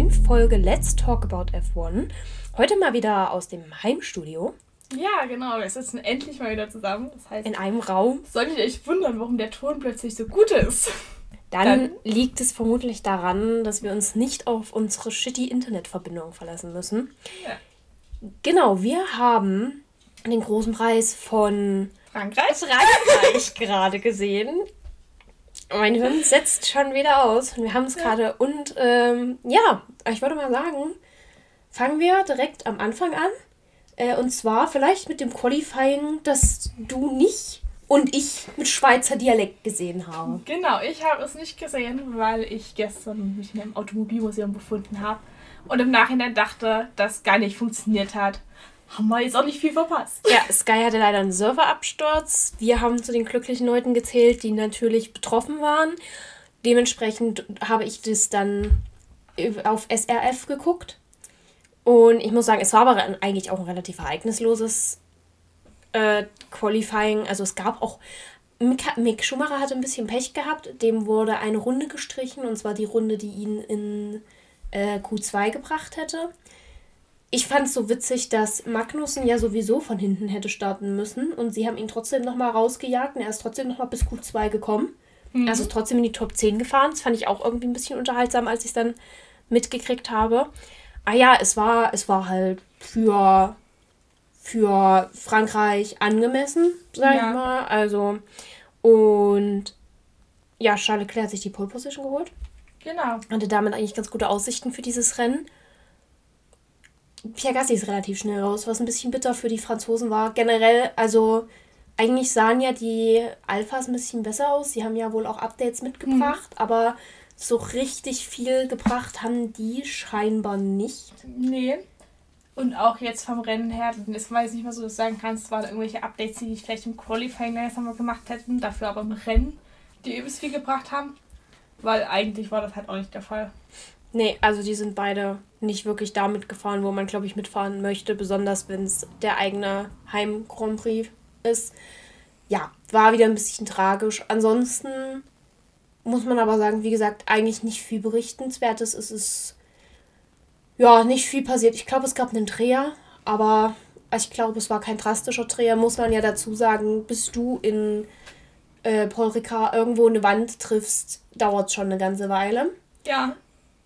neuen Folge Let's Talk About F1. Heute mal wieder aus dem Heimstudio. Ja, genau. Wir sitzen endlich mal wieder zusammen. Das heißt, in einem Raum. Solltet ihr euch wundern, warum der Ton plötzlich so gut ist. Dann, Dann liegt es vermutlich daran, dass wir uns nicht auf unsere shitty Internetverbindung verlassen müssen. Ja. Genau, wir haben den großen Preis von Frankreich, Frankreich gerade gesehen. Mein Hirn setzt schon wieder aus und wir haben es ja. gerade. Und ähm, ja, ich würde mal sagen, fangen wir direkt am Anfang an. Äh, und zwar vielleicht mit dem Qualifying, das du nicht und ich mit Schweizer Dialekt gesehen habe. Genau, ich habe es nicht gesehen, weil ich gestern mich in einem Automobilmuseum befunden habe und im Nachhinein dachte, dass gar nicht funktioniert hat haben wir jetzt auch nicht viel verpasst. Ja, Sky hatte leider einen Serverabsturz. Wir haben zu den glücklichen Leuten gezählt, die natürlich betroffen waren. Dementsprechend habe ich das dann auf SRF geguckt. Und ich muss sagen, es war aber eigentlich auch ein relativ ereignisloses äh, Qualifying. Also es gab auch. Mick Schumacher hatte ein bisschen Pech gehabt. Dem wurde eine Runde gestrichen, und zwar die Runde, die ihn in äh, Q2 gebracht hätte ich fand es so witzig, dass Magnussen ja sowieso von hinten hätte starten müssen und sie haben ihn trotzdem nochmal rausgejagt und er ist trotzdem nochmal bis Q2 gekommen. Mhm. Also ist trotzdem in die Top 10 gefahren. Das fand ich auch irgendwie ein bisschen unterhaltsam, als ich es dann mitgekriegt habe. Ah ja, es war, es war halt für, für Frankreich angemessen, sag ja. ich mal. Also, und ja, Charles Leclerc hat sich die Pole Position geholt. Genau. Hatte damit eigentlich ganz gute Aussichten für dieses Rennen. Pierre Gassi ist relativ schnell raus, was ein bisschen bitter für die Franzosen war. Generell, also eigentlich sahen ja die Alphas ein bisschen besser aus. Sie haben ja wohl auch Updates mitgebracht, mhm. aber so richtig viel gebracht haben die scheinbar nicht. Nee. Und auch jetzt vom Rennen her, das weiß ich nicht mehr so, dass du sagen kannst, es waren irgendwelche Updates, die vielleicht im Qualifying langsam gemacht hätten, dafür aber im Rennen die übelst viel gebracht haben. Weil eigentlich war das halt auch nicht der Fall. Nee, also die sind beide nicht wirklich damit gefahren, wo man, glaube ich, mitfahren möchte, besonders wenn es der eigene Heim-Grand Prix ist. Ja, war wieder ein bisschen tragisch. Ansonsten muss man aber sagen, wie gesagt, eigentlich nicht viel Berichtenswertes. Es ist ja nicht viel passiert. Ich glaube, es gab einen Dreher, aber ich glaube, es war kein drastischer Dreher, muss man ja dazu sagen. Bis du in äh, Paul Ricard irgendwo eine Wand triffst, dauert es schon eine ganze Weile. Ja.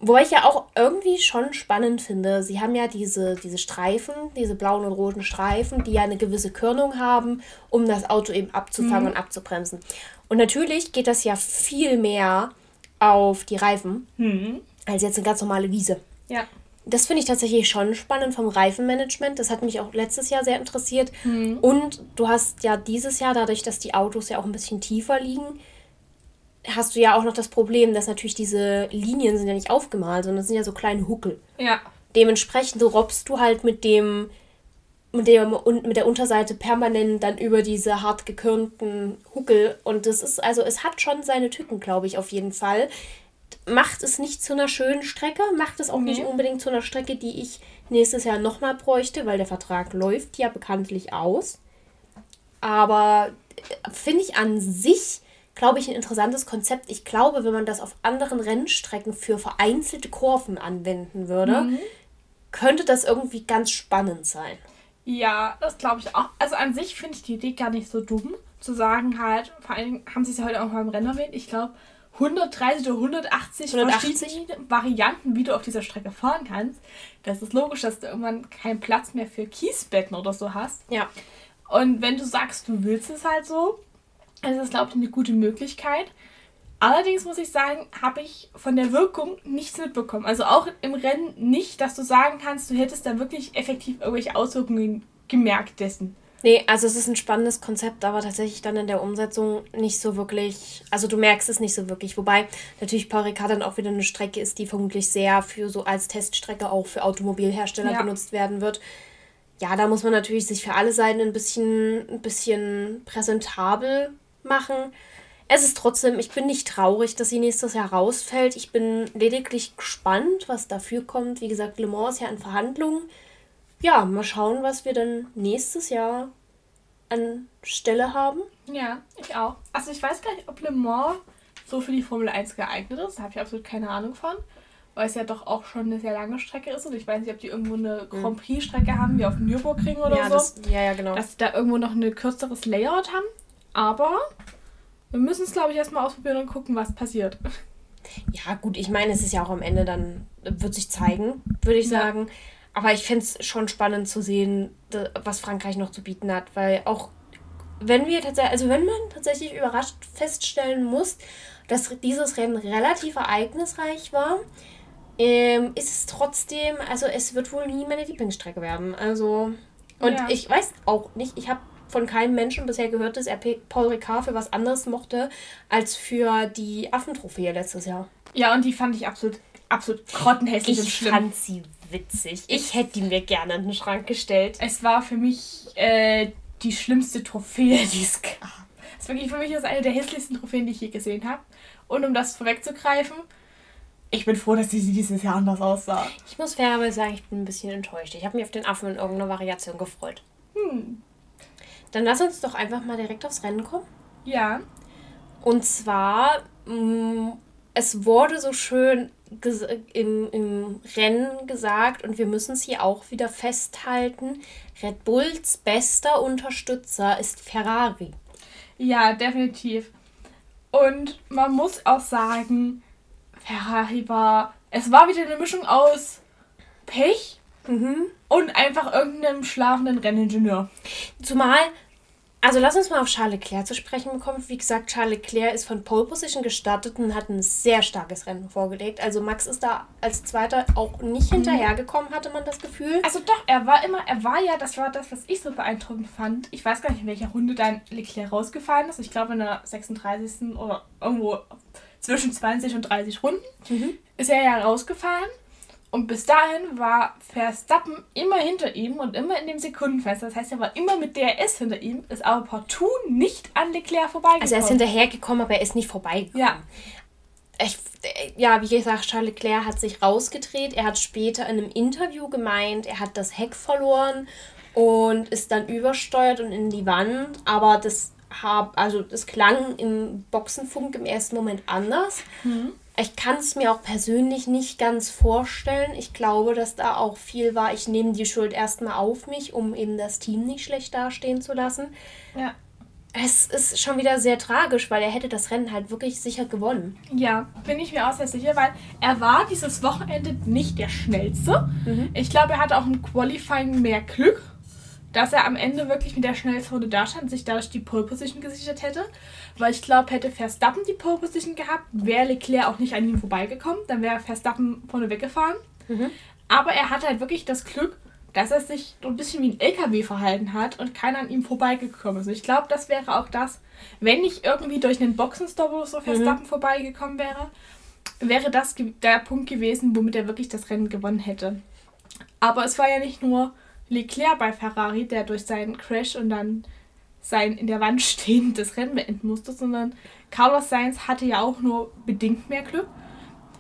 Wobei ich ja auch irgendwie schon spannend finde. Sie haben ja diese, diese Streifen, diese blauen und roten Streifen, die ja eine gewisse Körnung haben, um das Auto eben abzufangen mhm. und abzubremsen. Und natürlich geht das ja viel mehr auf die Reifen mhm. als jetzt eine ganz normale Wiese. Ja. Das finde ich tatsächlich schon spannend vom Reifenmanagement. Das hat mich auch letztes Jahr sehr interessiert. Mhm. Und du hast ja dieses Jahr, dadurch, dass die Autos ja auch ein bisschen tiefer liegen, hast du ja auch noch das Problem, dass natürlich diese Linien sind ja nicht aufgemalt, sondern das sind ja so kleine Huckel. Ja. Dementsprechend robbst du halt mit dem mit der, mit der Unterseite permanent dann über diese hart gekörnten Huckel. Und das ist, also es hat schon seine Tücken, glaube ich, auf jeden Fall. Macht es nicht zu einer schönen Strecke, macht es auch nee. nicht unbedingt zu einer Strecke, die ich nächstes Jahr nochmal bräuchte, weil der Vertrag läuft ja bekanntlich aus. Aber äh, finde ich an sich glaube ich, ein interessantes Konzept. Ich glaube, wenn man das auf anderen Rennstrecken für vereinzelte Kurven anwenden würde, mhm. könnte das irgendwie ganz spannend sein. Ja, das glaube ich auch. Also an sich finde ich die Idee gar nicht so dumm, zu sagen halt, vor allem haben sie es ja heute auch mal im Rennen erwähnt, ich glaube 130 oder 180, 180 verschiedene Varianten, wie du auf dieser Strecke fahren kannst. Das ist logisch, dass du irgendwann keinen Platz mehr für Kiesbetten oder so hast. Ja. Und wenn du sagst, du willst es halt so, es ist, glaube ich, eine gute Möglichkeit. Allerdings muss ich sagen, habe ich von der Wirkung nichts mitbekommen. Also auch im Rennen nicht, dass du sagen kannst, du hättest da wirklich effektiv irgendwelche Auswirkungen gemerkt dessen. Nee, also es ist ein spannendes Konzept, aber tatsächlich dann in der Umsetzung nicht so wirklich, also du merkst es nicht so wirklich. Wobei natürlich Paul Ricard dann auch wieder eine Strecke ist, die vermutlich sehr für so als Teststrecke auch für Automobilhersteller ja. benutzt werden wird. Ja, da muss man natürlich sich für alle Seiten ein bisschen, ein bisschen präsentabel machen. Es ist trotzdem, ich bin nicht traurig, dass sie nächstes Jahr rausfällt. Ich bin lediglich gespannt, was dafür kommt. Wie gesagt, Le Mans ist ja in Verhandlungen. Ja, mal schauen, was wir dann nächstes Jahr an Stelle haben. Ja, ich auch. Also ich weiß gar nicht, ob Le Mans so für die Formel 1 geeignet ist. Da habe ich absolut keine Ahnung von. weil es ja doch auch schon eine sehr lange Strecke ist und ich weiß nicht, ob die irgendwo eine mhm. Grand Prix-Strecke haben, wie auf dem Nürburgring oder ja, so. Das, ja, ja, genau. Dass sie da irgendwo noch ein kürzeres Layout haben. Aber wir müssen es, glaube ich, erstmal ausprobieren und gucken, was passiert. Ja, gut, ich meine, es ist ja auch am Ende dann, wird sich zeigen, würde ich ja. sagen. Aber ich finde es schon spannend zu sehen, was Frankreich noch zu bieten hat, weil auch wenn wir tatsächlich, also wenn man tatsächlich überrascht feststellen muss, dass dieses Rennen relativ ereignisreich war, ähm, ist es trotzdem, also es wird wohl nie meine Lieblingsstrecke werden. Also, und ja. ich weiß auch nicht, ich habe von keinem Menschen bisher gehört, dass er Paul Ricard für was anderes mochte als für die Affentrophäe letztes Jahr. Ja, und die fand ich absolut, absolut grottenhässlich ich und schlimm. Ich fand sie witzig. Ich hätte die mir gerne in den Schrank gestellt. Es war für mich äh, die schlimmste Trophäe, die es gab. Das ist wirklich für mich ist eine der hässlichsten Trophäen, die ich je gesehen habe. Und um das vorwegzugreifen, ich bin froh, dass sie dieses Jahr anders aussah. Ich muss fairerweise sagen, ich bin ein bisschen enttäuscht. Ich habe mich auf den Affen in irgendeiner Variation gefreut. Hm. Dann lass uns doch einfach mal direkt aufs Rennen kommen. Ja. Und zwar, mm, es wurde so schön im, im Rennen gesagt und wir müssen es hier auch wieder festhalten, Red Bulls bester Unterstützer ist Ferrari. Ja, definitiv. Und man muss auch sagen, Ferrari war, es war wieder eine Mischung aus Pech mhm. und einfach irgendeinem schlafenden Renningenieur. Zumal also lass uns mal auf Charles Leclerc zu sprechen bekommen. Wie gesagt, Charles Leclerc ist von Pole Position gestartet und hat ein sehr starkes Rennen vorgelegt. Also Max ist da als Zweiter auch nicht mhm. hinterhergekommen, hatte man das Gefühl. Also doch, er war immer, er war ja, das war das, was ich so beeindruckend fand. Ich weiß gar nicht, in welcher Runde dein Leclerc rausgefallen ist. Ich glaube in der 36. oder irgendwo zwischen 20 und 30 Runden mhm. ist er ja rausgefallen. Und bis dahin war Verstappen immer hinter ihm und immer in dem Sekundenfest. Das heißt, er war immer mit DRS hinter ihm, ist aber partout nicht an Leclerc vorbeigekommen. Also er ist hinterhergekommen, aber er ist nicht vorbeigekommen. Ja. Ich, ja, wie gesagt, Charles Leclerc hat sich rausgedreht. Er hat später in einem Interview gemeint, er hat das Heck verloren und ist dann übersteuert und in die Wand. Aber das, hab, also das klang im Boxenfunk im ersten Moment anders. Mhm. Ich kann es mir auch persönlich nicht ganz vorstellen. Ich glaube, dass da auch viel war, ich nehme die Schuld erstmal auf mich, um eben das Team nicht schlecht dastehen zu lassen. Ja. Es ist schon wieder sehr tragisch, weil er hätte das Rennen halt wirklich sicher gewonnen. Ja, bin ich mir auch sehr sicher, weil er war dieses Wochenende nicht der schnellste. Mhm. Ich glaube, er hatte auch im Qualifying mehr Glück dass er am Ende wirklich mit der schnellsten Runde da stand und sich dadurch die Pole Position gesichert hätte. Weil ich glaube, hätte Verstappen die Pole Position gehabt, wäre Leclerc auch nicht an ihm vorbeigekommen. Dann wäre Verstappen vorne weggefahren. Mhm. Aber er hatte halt wirklich das Glück, dass er sich so ein bisschen wie ein LKW verhalten hat und keiner an ihm vorbeigekommen ist. Ich glaube, das wäre auch das, wenn nicht irgendwie durch einen Boxenstopp oder so Verstappen mhm. vorbeigekommen wäre, wäre das der Punkt gewesen, womit er wirklich das Rennen gewonnen hätte. Aber es war ja nicht nur Leclerc bei Ferrari, der durch seinen Crash und dann sein in der Wand stehendes Rennen beenden musste, sondern Carlos Sainz hatte ja auch nur bedingt mehr Glück.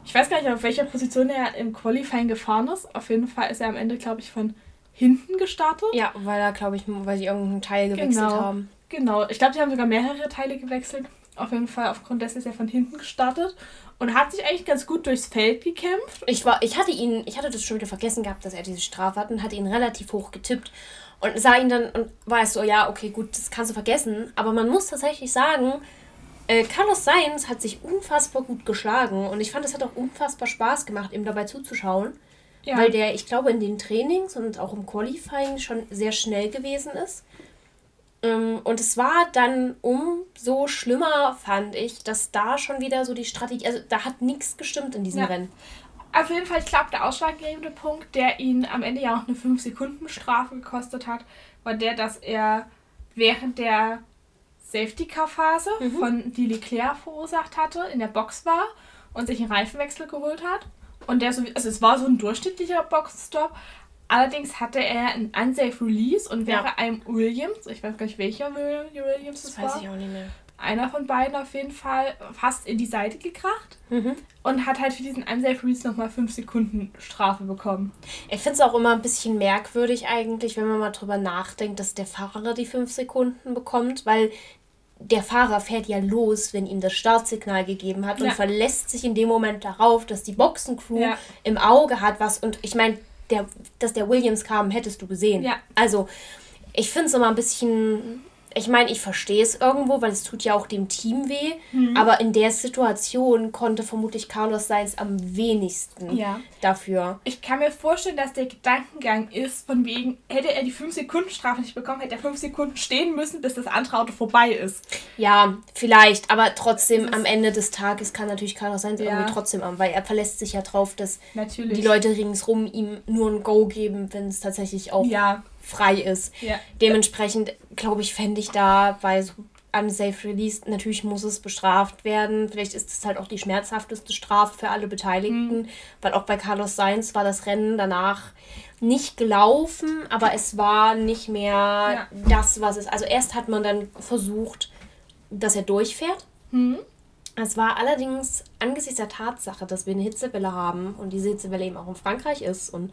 Ich weiß gar nicht, auf welcher Position er im Qualifying gefahren ist. Auf jeden Fall ist er am Ende, glaube ich, von hinten gestartet. Ja, weil er, glaube ich, weil sie irgendeinen Teil gewechselt genau, haben. Genau, ich glaube, die haben sogar mehrere Teile gewechselt. Auf jeden Fall, aufgrund dessen ist er von hinten gestartet und hat sich eigentlich ganz gut durchs Feld gekämpft. Ich, war, ich hatte ihn, ich hatte das schon wieder vergessen gehabt, dass er diese Strafe hat und hatte ihn relativ hoch getippt. Und sah ihn dann und war so, ja, okay, gut, das kannst du vergessen. Aber man muss tatsächlich sagen, äh, Carlos Sainz hat sich unfassbar gut geschlagen und ich fand, es hat auch unfassbar Spaß gemacht, ihm dabei zuzuschauen. Ja. Weil der, ich glaube, in den Trainings und auch im Qualifying schon sehr schnell gewesen ist. Ähm, und es war dann umso schlimmer, fand ich, dass da schon wieder so die Strategie, also da hat nichts gestimmt in diesem ja. Rennen. Auf jeden Fall, ich glaube, der ausschlaggebende Punkt, der ihn am Ende ja auch eine 5-Sekunden-Strafe gekostet hat, war der, dass er während der Safety-Car-Phase mhm. von die Leclerc verursacht hatte, in der Box war und sich einen Reifenwechsel geholt hat. Und der so, also es war so ein durchschnittlicher Boxenstopp, Allerdings hatte er ein unsafe Release und wäre ja. einem Williams, ich weiß gar nicht welcher Williams das, das weiß war, ich auch nicht mehr. Einer von beiden auf jeden Fall fast in die Seite gekracht mhm. und hat halt für diesen unsafe Release nochmal 5 Sekunden Strafe bekommen. Ich finde es auch immer ein bisschen merkwürdig eigentlich, wenn man mal drüber nachdenkt, dass der Fahrer die 5 Sekunden bekommt, weil der Fahrer fährt ja los, wenn ihm das Startsignal gegeben hat und verlässt sich in dem Moment darauf, dass die Boxencrew ja. im Auge hat, was und ich meine, der, dass der Williams kam, hättest du gesehen. Ja. Also, ich finde es immer ein bisschen ich meine, ich verstehe es irgendwo, weil es tut ja auch dem Team weh. Mhm. Aber in der Situation konnte vermutlich Carlos Sainz am wenigsten ja. dafür. Ich kann mir vorstellen, dass der Gedankengang ist, von wegen, hätte er die 5-Sekunden-Strafe nicht bekommen, hätte er 5 Sekunden stehen müssen, bis das andere Auto vorbei ist. Ja, vielleicht. Aber trotzdem, am Ende des Tages kann natürlich Carlos Sainz ja. irgendwie trotzdem am, weil er verlässt sich ja drauf, dass natürlich. die Leute ringsrum ihm nur ein Go geben, wenn es tatsächlich auch ja frei ist. Ja. Dementsprechend, glaube ich, fände ich da bei so einem Safe Release, natürlich muss es bestraft werden. Vielleicht ist es halt auch die schmerzhafteste Strafe für alle Beteiligten, mhm. weil auch bei Carlos Sainz war das Rennen danach nicht gelaufen, aber es war nicht mehr ja. das, was es. Also erst hat man dann versucht, dass er durchfährt. Mhm. Es war allerdings angesichts der Tatsache, dass wir eine Hitzewelle haben und diese Hitzewelle eben auch in Frankreich ist und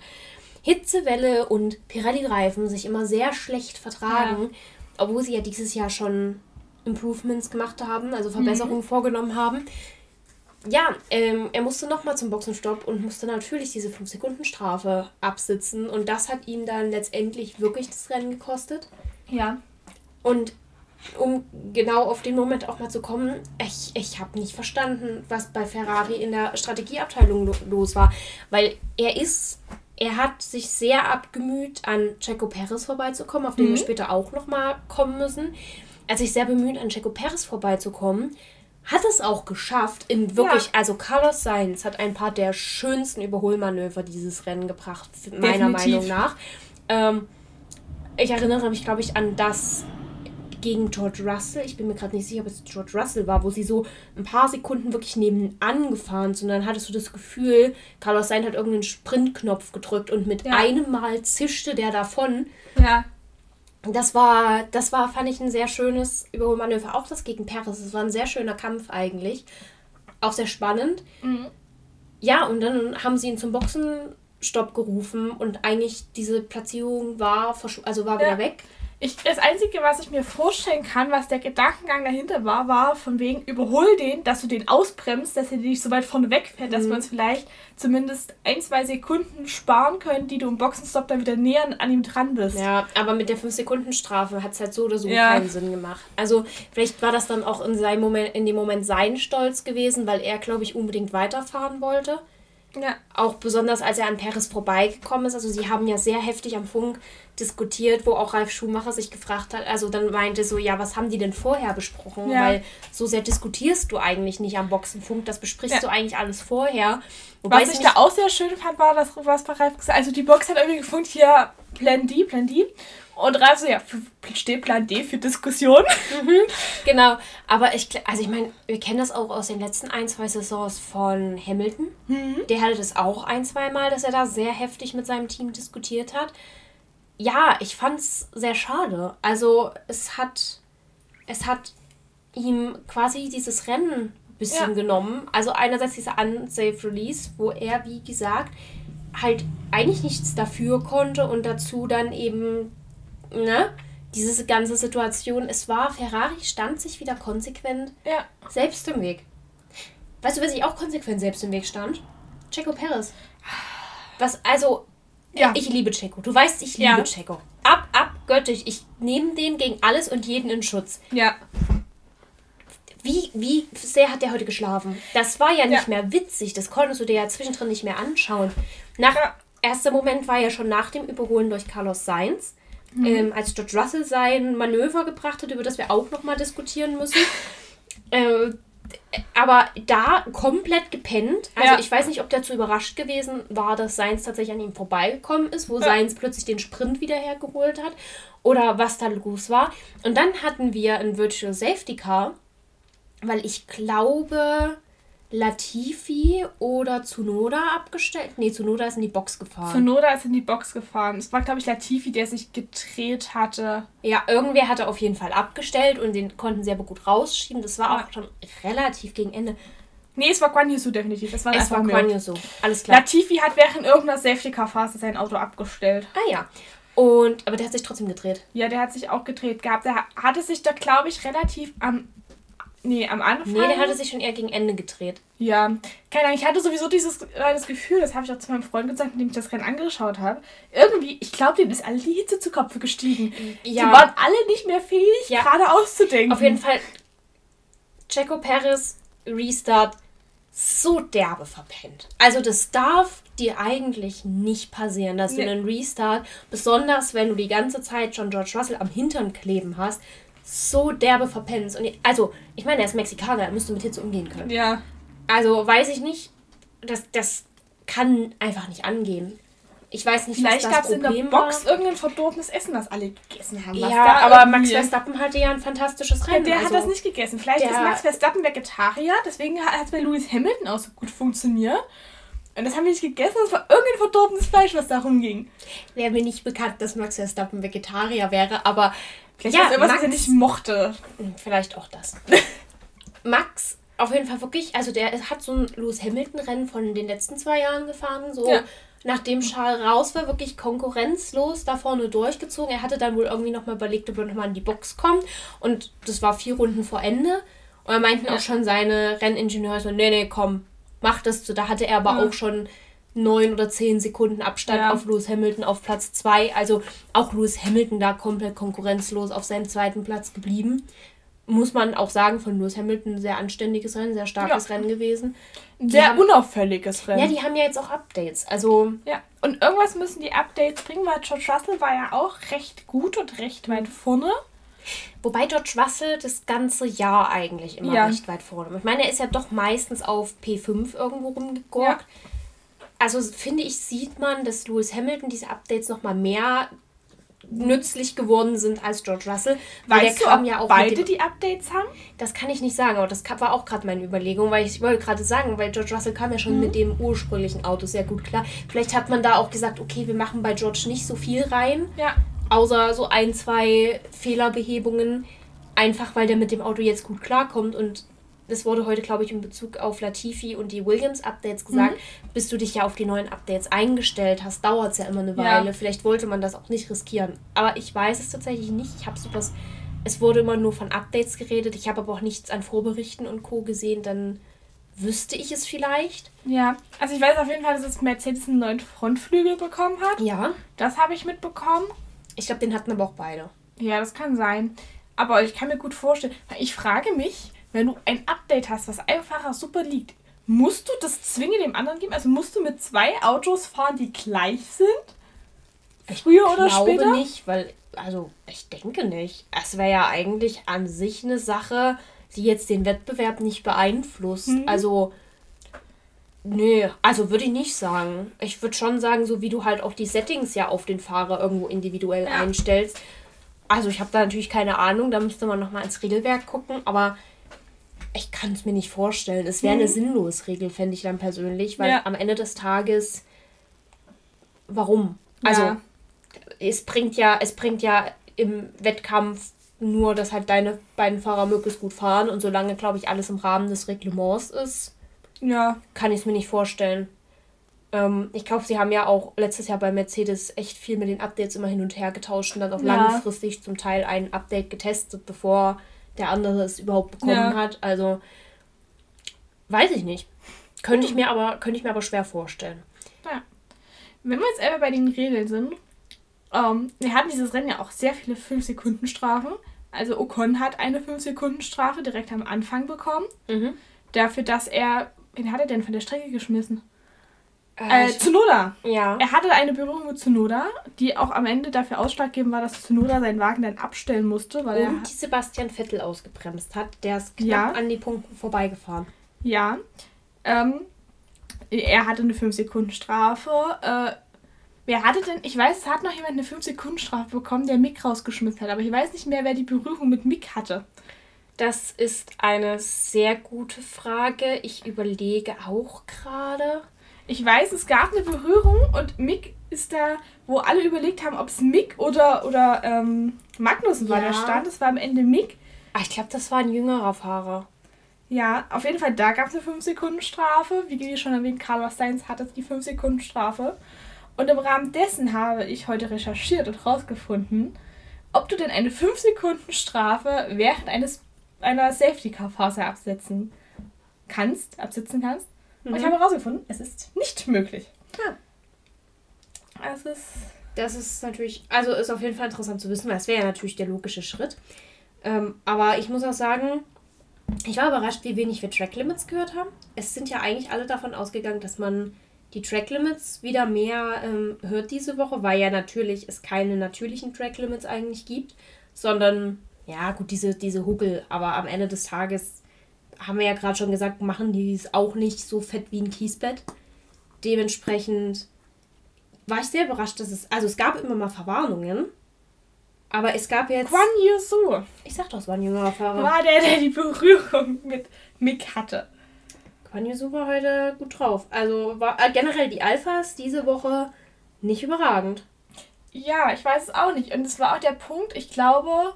Hitzewelle und Pirelli-Reifen sich immer sehr schlecht vertragen, ja. obwohl sie ja dieses Jahr schon Improvements gemacht haben, also Verbesserungen mhm. vorgenommen haben. Ja, ähm, er musste nochmal zum Boxenstopp und musste natürlich diese 5-Sekunden-Strafe absitzen. Und das hat ihm dann letztendlich wirklich das Rennen gekostet. Ja. Und um genau auf den Moment auch mal zu kommen, ich, ich habe nicht verstanden, was bei Ferrari in der Strategieabteilung lo los war. Weil er ist er hat sich sehr abgemüht, an Checo Perez vorbeizukommen, auf den mhm. wir später auch nochmal kommen müssen. Er hat sich sehr bemüht, an Checo Perez vorbeizukommen. Hat es auch geschafft, in wirklich, ja. also Carlos Sainz hat ein paar der schönsten Überholmanöver dieses Rennen gebracht, meiner Definitiv. Meinung nach. Ähm, ich erinnere mich, glaube ich, an das gegen George Russell. Ich bin mir gerade nicht sicher, ob es George Russell war, wo sie so ein paar Sekunden wirklich nebenan gefahren sind. Und dann hattest du das Gefühl, Carlos Sainz hat irgendeinen Sprintknopf gedrückt und mit ja. einem Mal zischte der davon. Ja. Das war, das war, fand ich, ein sehr schönes Überholmanöver. Auch das gegen Perez. Es war ein sehr schöner Kampf eigentlich. Auch sehr spannend. Mhm. Ja, und dann haben sie ihn zum Boxenstopp gerufen und eigentlich diese Platzierung war, also war wieder weg. Ich, das Einzige, was ich mir vorstellen kann, was der Gedankengang dahinter war, war von wegen, überhol den, dass du den ausbremst, dass er nicht so weit vorne wegfährt, mhm. dass wir uns vielleicht zumindest ein, zwei Sekunden sparen können, die du im Boxenstopp dann wieder näher an ihm dran bist. Ja, aber mit der 5-Sekunden-Strafe hat es halt so oder so ja. keinen Sinn gemacht. Also vielleicht war das dann auch in, seinem Moment, in dem Moment sein Stolz gewesen, weil er, glaube ich, unbedingt weiterfahren wollte. Ja. Auch besonders, als er an Paris vorbeigekommen ist. Also sie haben ja sehr heftig am Funk diskutiert, wo auch Ralf Schumacher sich gefragt hat, also dann meinte so, ja, was haben die denn vorher besprochen? Ja. Weil so sehr diskutierst du eigentlich nicht am Boxenfunk, das besprichst ja. du eigentlich alles vorher. Wobei was ich da auch sehr schön fand, war das, was bei Ralf gesagt hat. Also die Box hat irgendwie gefunkt, hier Plan D, Plan D. Und Ralf so, ja, steht Plan D für Diskussion. Mhm, genau, aber ich, also ich meine, wir kennen das auch aus den letzten ein, zwei Saisons von Hamilton. Mhm. Der hatte das auch ein, zwei Mal, dass er da sehr heftig mit seinem Team diskutiert hat ja, ich fand's sehr schade. Also es hat, es hat ihm quasi dieses Rennen ein bisschen ja. genommen. Also einerseits dieser Unsafe Release, wo er, wie gesagt, halt eigentlich nichts dafür konnte und dazu dann eben, ne, diese ganze Situation. Es war, Ferrari stand sich wieder konsequent ja. selbst im Weg. Weißt du, wer sich auch konsequent selbst im Weg stand? Checo Perez. Was, also, ja. Ich liebe Checo. Du weißt, ich liebe ja. Checo. Ab, ab, göttlich. Ich nehme den gegen alles und jeden in Schutz. Ja. Wie, wie sehr hat der heute geschlafen? Das war ja nicht ja. mehr witzig. Das konntest du dir ja zwischendrin nicht mehr anschauen. Nach, ja. Erster Moment war ja schon nach dem Überholen durch Carlos Sainz. Mhm. Ähm, als George Russell sein Manöver gebracht hat, über das wir auch nochmal diskutieren müssen. äh, aber da komplett gepennt. Also ja. ich weiß nicht, ob der zu überrascht gewesen war, dass Seins tatsächlich an ihm vorbeigekommen ist, wo ja. Seins plötzlich den Sprint wieder hergeholt hat oder was da los war. Und dann hatten wir ein Virtual Safety Car, weil ich glaube, Latifi oder Zunoda abgestellt? Nee, Zunoda ist in die Box gefahren. Zunoda ist in die Box gefahren. Es war, glaube ich, Latifi, der sich gedreht hatte. Ja, irgendwer hatte auf jeden Fall abgestellt und den konnten sie aber gut rausschieben. Das war ja. auch schon relativ gegen Ende. Nee, es war Guan Yusu definitiv. Das war es war Guan Yusu. Alles klar. Latifi hat während irgendeiner Safety-Car-Phase sein Auto abgestellt. Ah ja. Und, aber der hat sich trotzdem gedreht. Ja, der hat sich auch gedreht gehabt. Der hatte sich da, glaube ich, relativ am. Nee, am Anfang. Nee, der hatte sich schon eher gegen Ende gedreht. Ja, keine Ahnung, ich hatte sowieso dieses äh, das Gefühl, das habe ich auch zu meinem Freund gesagt, mit dem ich das Rennen angeschaut habe. Irgendwie, ich glaube, dem ist alle die Hitze zu Kopf gestiegen. Ja. Die waren alle nicht mehr fähig, ja. gerade auszudenken. Auf jeden Fall, Checo Perez, Restart, so derbe verpennt. Also das darf dir eigentlich nicht passieren, dass nee. du einen Restart, besonders wenn du die ganze Zeit schon George Russell am Hintern kleben hast, so derbe verpennst. Und also, ich meine, er ist Mexikaner, er müsste mit Hitze umgehen können. Ja. Also weiß ich nicht, das, das kann einfach nicht angehen. Ich weiß nicht, Vielleicht gab es in der Box war. irgendein verdorbenes Essen, was alle gegessen haben. ja, aber Max Verstappen hatte ja ein fantastisches Rennen. Ja, der also hat das nicht gegessen. Vielleicht ist Max Verstappen Vegetarier, deswegen hat es bei Lewis Hamilton auch so gut funktioniert. Und das haben wir nicht gegessen, das war irgendein verdorbenes Fleisch, was darum ging. Wäre mir nicht bekannt, dass Max Verstappen Vegetarier wäre, aber. Vielleicht ja, irgendwas, was er nicht mochte. Hm, vielleicht auch das. Max, auf jeden Fall wirklich, also der hat so ein Lewis Hamilton-Rennen von den letzten zwei Jahren gefahren, so. Ja nachdem Charles raus war, wirklich konkurrenzlos da vorne durchgezogen. Er hatte dann wohl irgendwie nochmal überlegt, ob er nochmal in die Box kommt. Und das war vier Runden vor Ende. Und da meinten ja. auch schon seine Renningenieure so, nee, nee, komm, mach das zu. Da hatte er aber ja. auch schon neun oder zehn Sekunden Abstand ja. auf Lewis Hamilton auf Platz zwei. Also auch Lewis Hamilton da komplett konkurrenzlos auf seinem zweiten Platz geblieben muss man auch sagen, von Lewis Hamilton ein sehr anständiges Rennen, sehr starkes ja. Rennen gewesen. Ein sehr haben, unauffälliges Rennen. Ja, die haben ja jetzt auch Updates. Also. Ja, und irgendwas müssen die Updates bringen, weil George Russell war ja auch recht gut und recht weit vorne. Wobei George Russell das ganze Jahr eigentlich immer ja. recht weit vorne. Ich meine, er ist ja doch meistens auf P5 irgendwo rumgegurkt. Ja. Also finde ich, sieht man, dass Lewis Hamilton diese Updates nochmal mehr nützlich geworden sind als George Russell. Weil weißt der kam ja auch beide dem, die Updates haben? Das kann ich nicht sagen, aber das war auch gerade meine Überlegung, weil ich wollte gerade sagen, weil George Russell kam ja schon mhm. mit dem ursprünglichen Auto sehr gut klar. Vielleicht hat man da auch gesagt, okay, wir machen bei George nicht so viel rein. Ja. Außer so ein, zwei Fehlerbehebungen. Einfach weil der mit dem Auto jetzt gut klarkommt und das wurde heute, glaube ich, in Bezug auf Latifi und die Williams-Updates gesagt, mhm. bis du dich ja auf die neuen Updates eingestellt hast, dauert es ja immer eine Weile. Ja. Vielleicht wollte man das auch nicht riskieren. Aber ich weiß es tatsächlich nicht. Ich habe sowas. Es wurde immer nur von Updates geredet. Ich habe aber auch nichts an Vorberichten und Co. gesehen. Dann wüsste ich es vielleicht. Ja, also ich weiß auf jeden Fall, dass es Mercedes einen neuen Frontflügel bekommen hat. Ja. Das habe ich mitbekommen. Ich glaube, den hatten aber auch beide. Ja, das kann sein. Aber ich kann mir gut vorstellen, ich frage mich, wenn du ein Update hast, was einfacher super liegt, musst du das zwingend dem anderen geben? Also musst du mit zwei Autos fahren, die gleich sind? Ich Früher oder glaube später? nicht, weil, also ich denke nicht. Es wäre ja eigentlich an sich eine Sache, die jetzt den Wettbewerb nicht beeinflusst. Mhm. Also, nö, also würde ich nicht sagen. Ich würde schon sagen, so wie du halt auch die Settings ja auf den Fahrer irgendwo individuell ja. einstellst. Also ich habe da natürlich keine Ahnung, da müsste man nochmal ins Regelwerk gucken, aber ich kann es mir nicht vorstellen. Es wäre mhm. eine sinnlose Regel, fände ich dann persönlich, weil ja. am Ende des Tages, warum? Also, ja. es bringt ja, es bringt ja im Wettkampf nur, dass halt deine beiden Fahrer möglichst gut fahren und solange, glaube ich, alles im Rahmen des Reglements ist, ja. kann ich es mir nicht vorstellen. Ähm, ich glaube, sie haben ja auch letztes Jahr bei Mercedes echt viel mit den Updates immer hin und her getauscht und dann auch ja. langfristig zum Teil ein Update getestet, bevor der andere es überhaupt bekommen ja. hat. Also weiß ich nicht. Könnte ich mir aber, könnte ich mir aber schwer vorstellen. Ja. Wenn wir jetzt einmal bei den Regeln sind, ähm, wir hatten dieses Rennen ja auch sehr viele 5-Sekunden-Strafen. Also Ocon hat eine 5-Sekunden-Strafe direkt am Anfang bekommen. Mhm. Dafür, dass er. Wen hat er denn von der Strecke geschmissen? Äh, äh Tsunoda. Ja. Er hatte eine Berührung mit Tsunoda, die auch am Ende dafür ausschlaggebend war, dass Tsunoda seinen Wagen dann abstellen musste. Weil Und die Sebastian Vettel ausgebremst hat. Der ist knapp ja. an die Punkte vorbeigefahren. Ja. Ähm, er hatte eine 5-Sekunden-Strafe. Äh, wer hatte denn, ich weiß, es hat noch jemand eine 5-Sekunden-Strafe bekommen, der Mick rausgeschmissen hat, aber ich weiß nicht mehr, wer die Berührung mit Mick hatte. Das ist eine sehr gute Frage. Ich überlege auch gerade. Ich weiß, es gab eine Berührung und Mick ist da, wo alle überlegt haben, ob es Mick oder, oder ähm, Magnussen war, ja. der stand. Es war am Ende Mick. Ah, ich glaube, das war ein jüngerer Fahrer. Ja, auf jeden Fall, da gab es eine 5-Sekunden-Strafe. Wie schon erwähnt, Carlos Sainz hatte die 5-Sekunden-Strafe. Und im Rahmen dessen habe ich heute recherchiert und herausgefunden, ob du denn eine 5 Sekunden Strafe während eines einer Safety Car Phase absetzen kannst, absitzen kannst. Mhm. Und ich mhm. habe herausgefunden, es ist nicht möglich. Ja. Es ist das ist natürlich, also ist auf jeden Fall interessant zu wissen, weil es wäre ja natürlich der logische Schritt. Ähm, aber ich muss auch sagen, ich war überrascht, wie wenig wir Track Limits gehört haben. Es sind ja eigentlich alle davon ausgegangen, dass man die Track Limits wieder mehr ähm, hört diese Woche, weil ja natürlich es keine natürlichen Track Limits eigentlich gibt, sondern ja, gut, diese, diese Huckel, aber am Ende des Tages haben wir ja gerade schon gesagt, machen die es auch nicht so fett wie ein Kiesbett. Dementsprechend war ich sehr überrascht, dass es, also es gab immer mal Verwarnungen, aber es gab jetzt. Guan Yusu. Ich sag doch, es war ein jüngerer Fahrer. War der, der die Berührung mit Mick hatte. Guan Yusu war heute gut drauf. Also war äh, generell die Alphas diese Woche nicht überragend. Ja, ich weiß es auch nicht. Und es war auch der Punkt, ich glaube,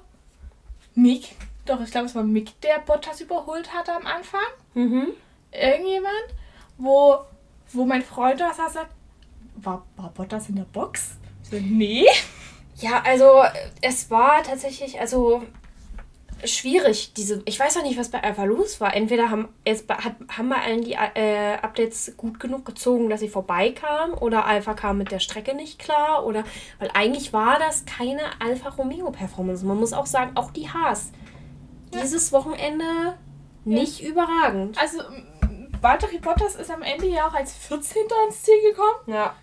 Mick, doch, ich glaube, es war Mick, der Bottas überholt hatte am Anfang. Mhm. Irgendjemand, wo, wo mein Freund da sagt, war, war Bottas in der Box? So, nee. Ja, also es war tatsächlich, also schwierig, diese. Ich weiß auch nicht, was bei Alpha los war. Entweder haben, es, hat, haben wir allen die äh, Updates gut genug gezogen, dass sie vorbeikamen, oder Alpha kam mit der Strecke nicht klar, oder. Weil eigentlich war das keine Alpha Romeo Performance. Man muss auch sagen, auch die Haas. Dieses Wochenende nicht ja. überragend. Also, Valtteri Bottas ist am Ende ja auch als 14. ins Ziel gekommen. Ja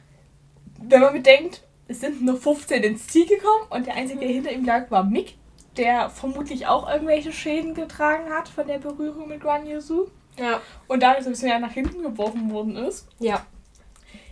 wenn man bedenkt, es sind nur 15 ins Ziel gekommen und der einzige, der hinter ihm lag, war Mick, der vermutlich auch irgendwelche Schäden getragen hat von der Berührung mit Guan Yusu. Ja. Und dadurch so ein bisschen ja nach hinten geworfen worden ist. Ja.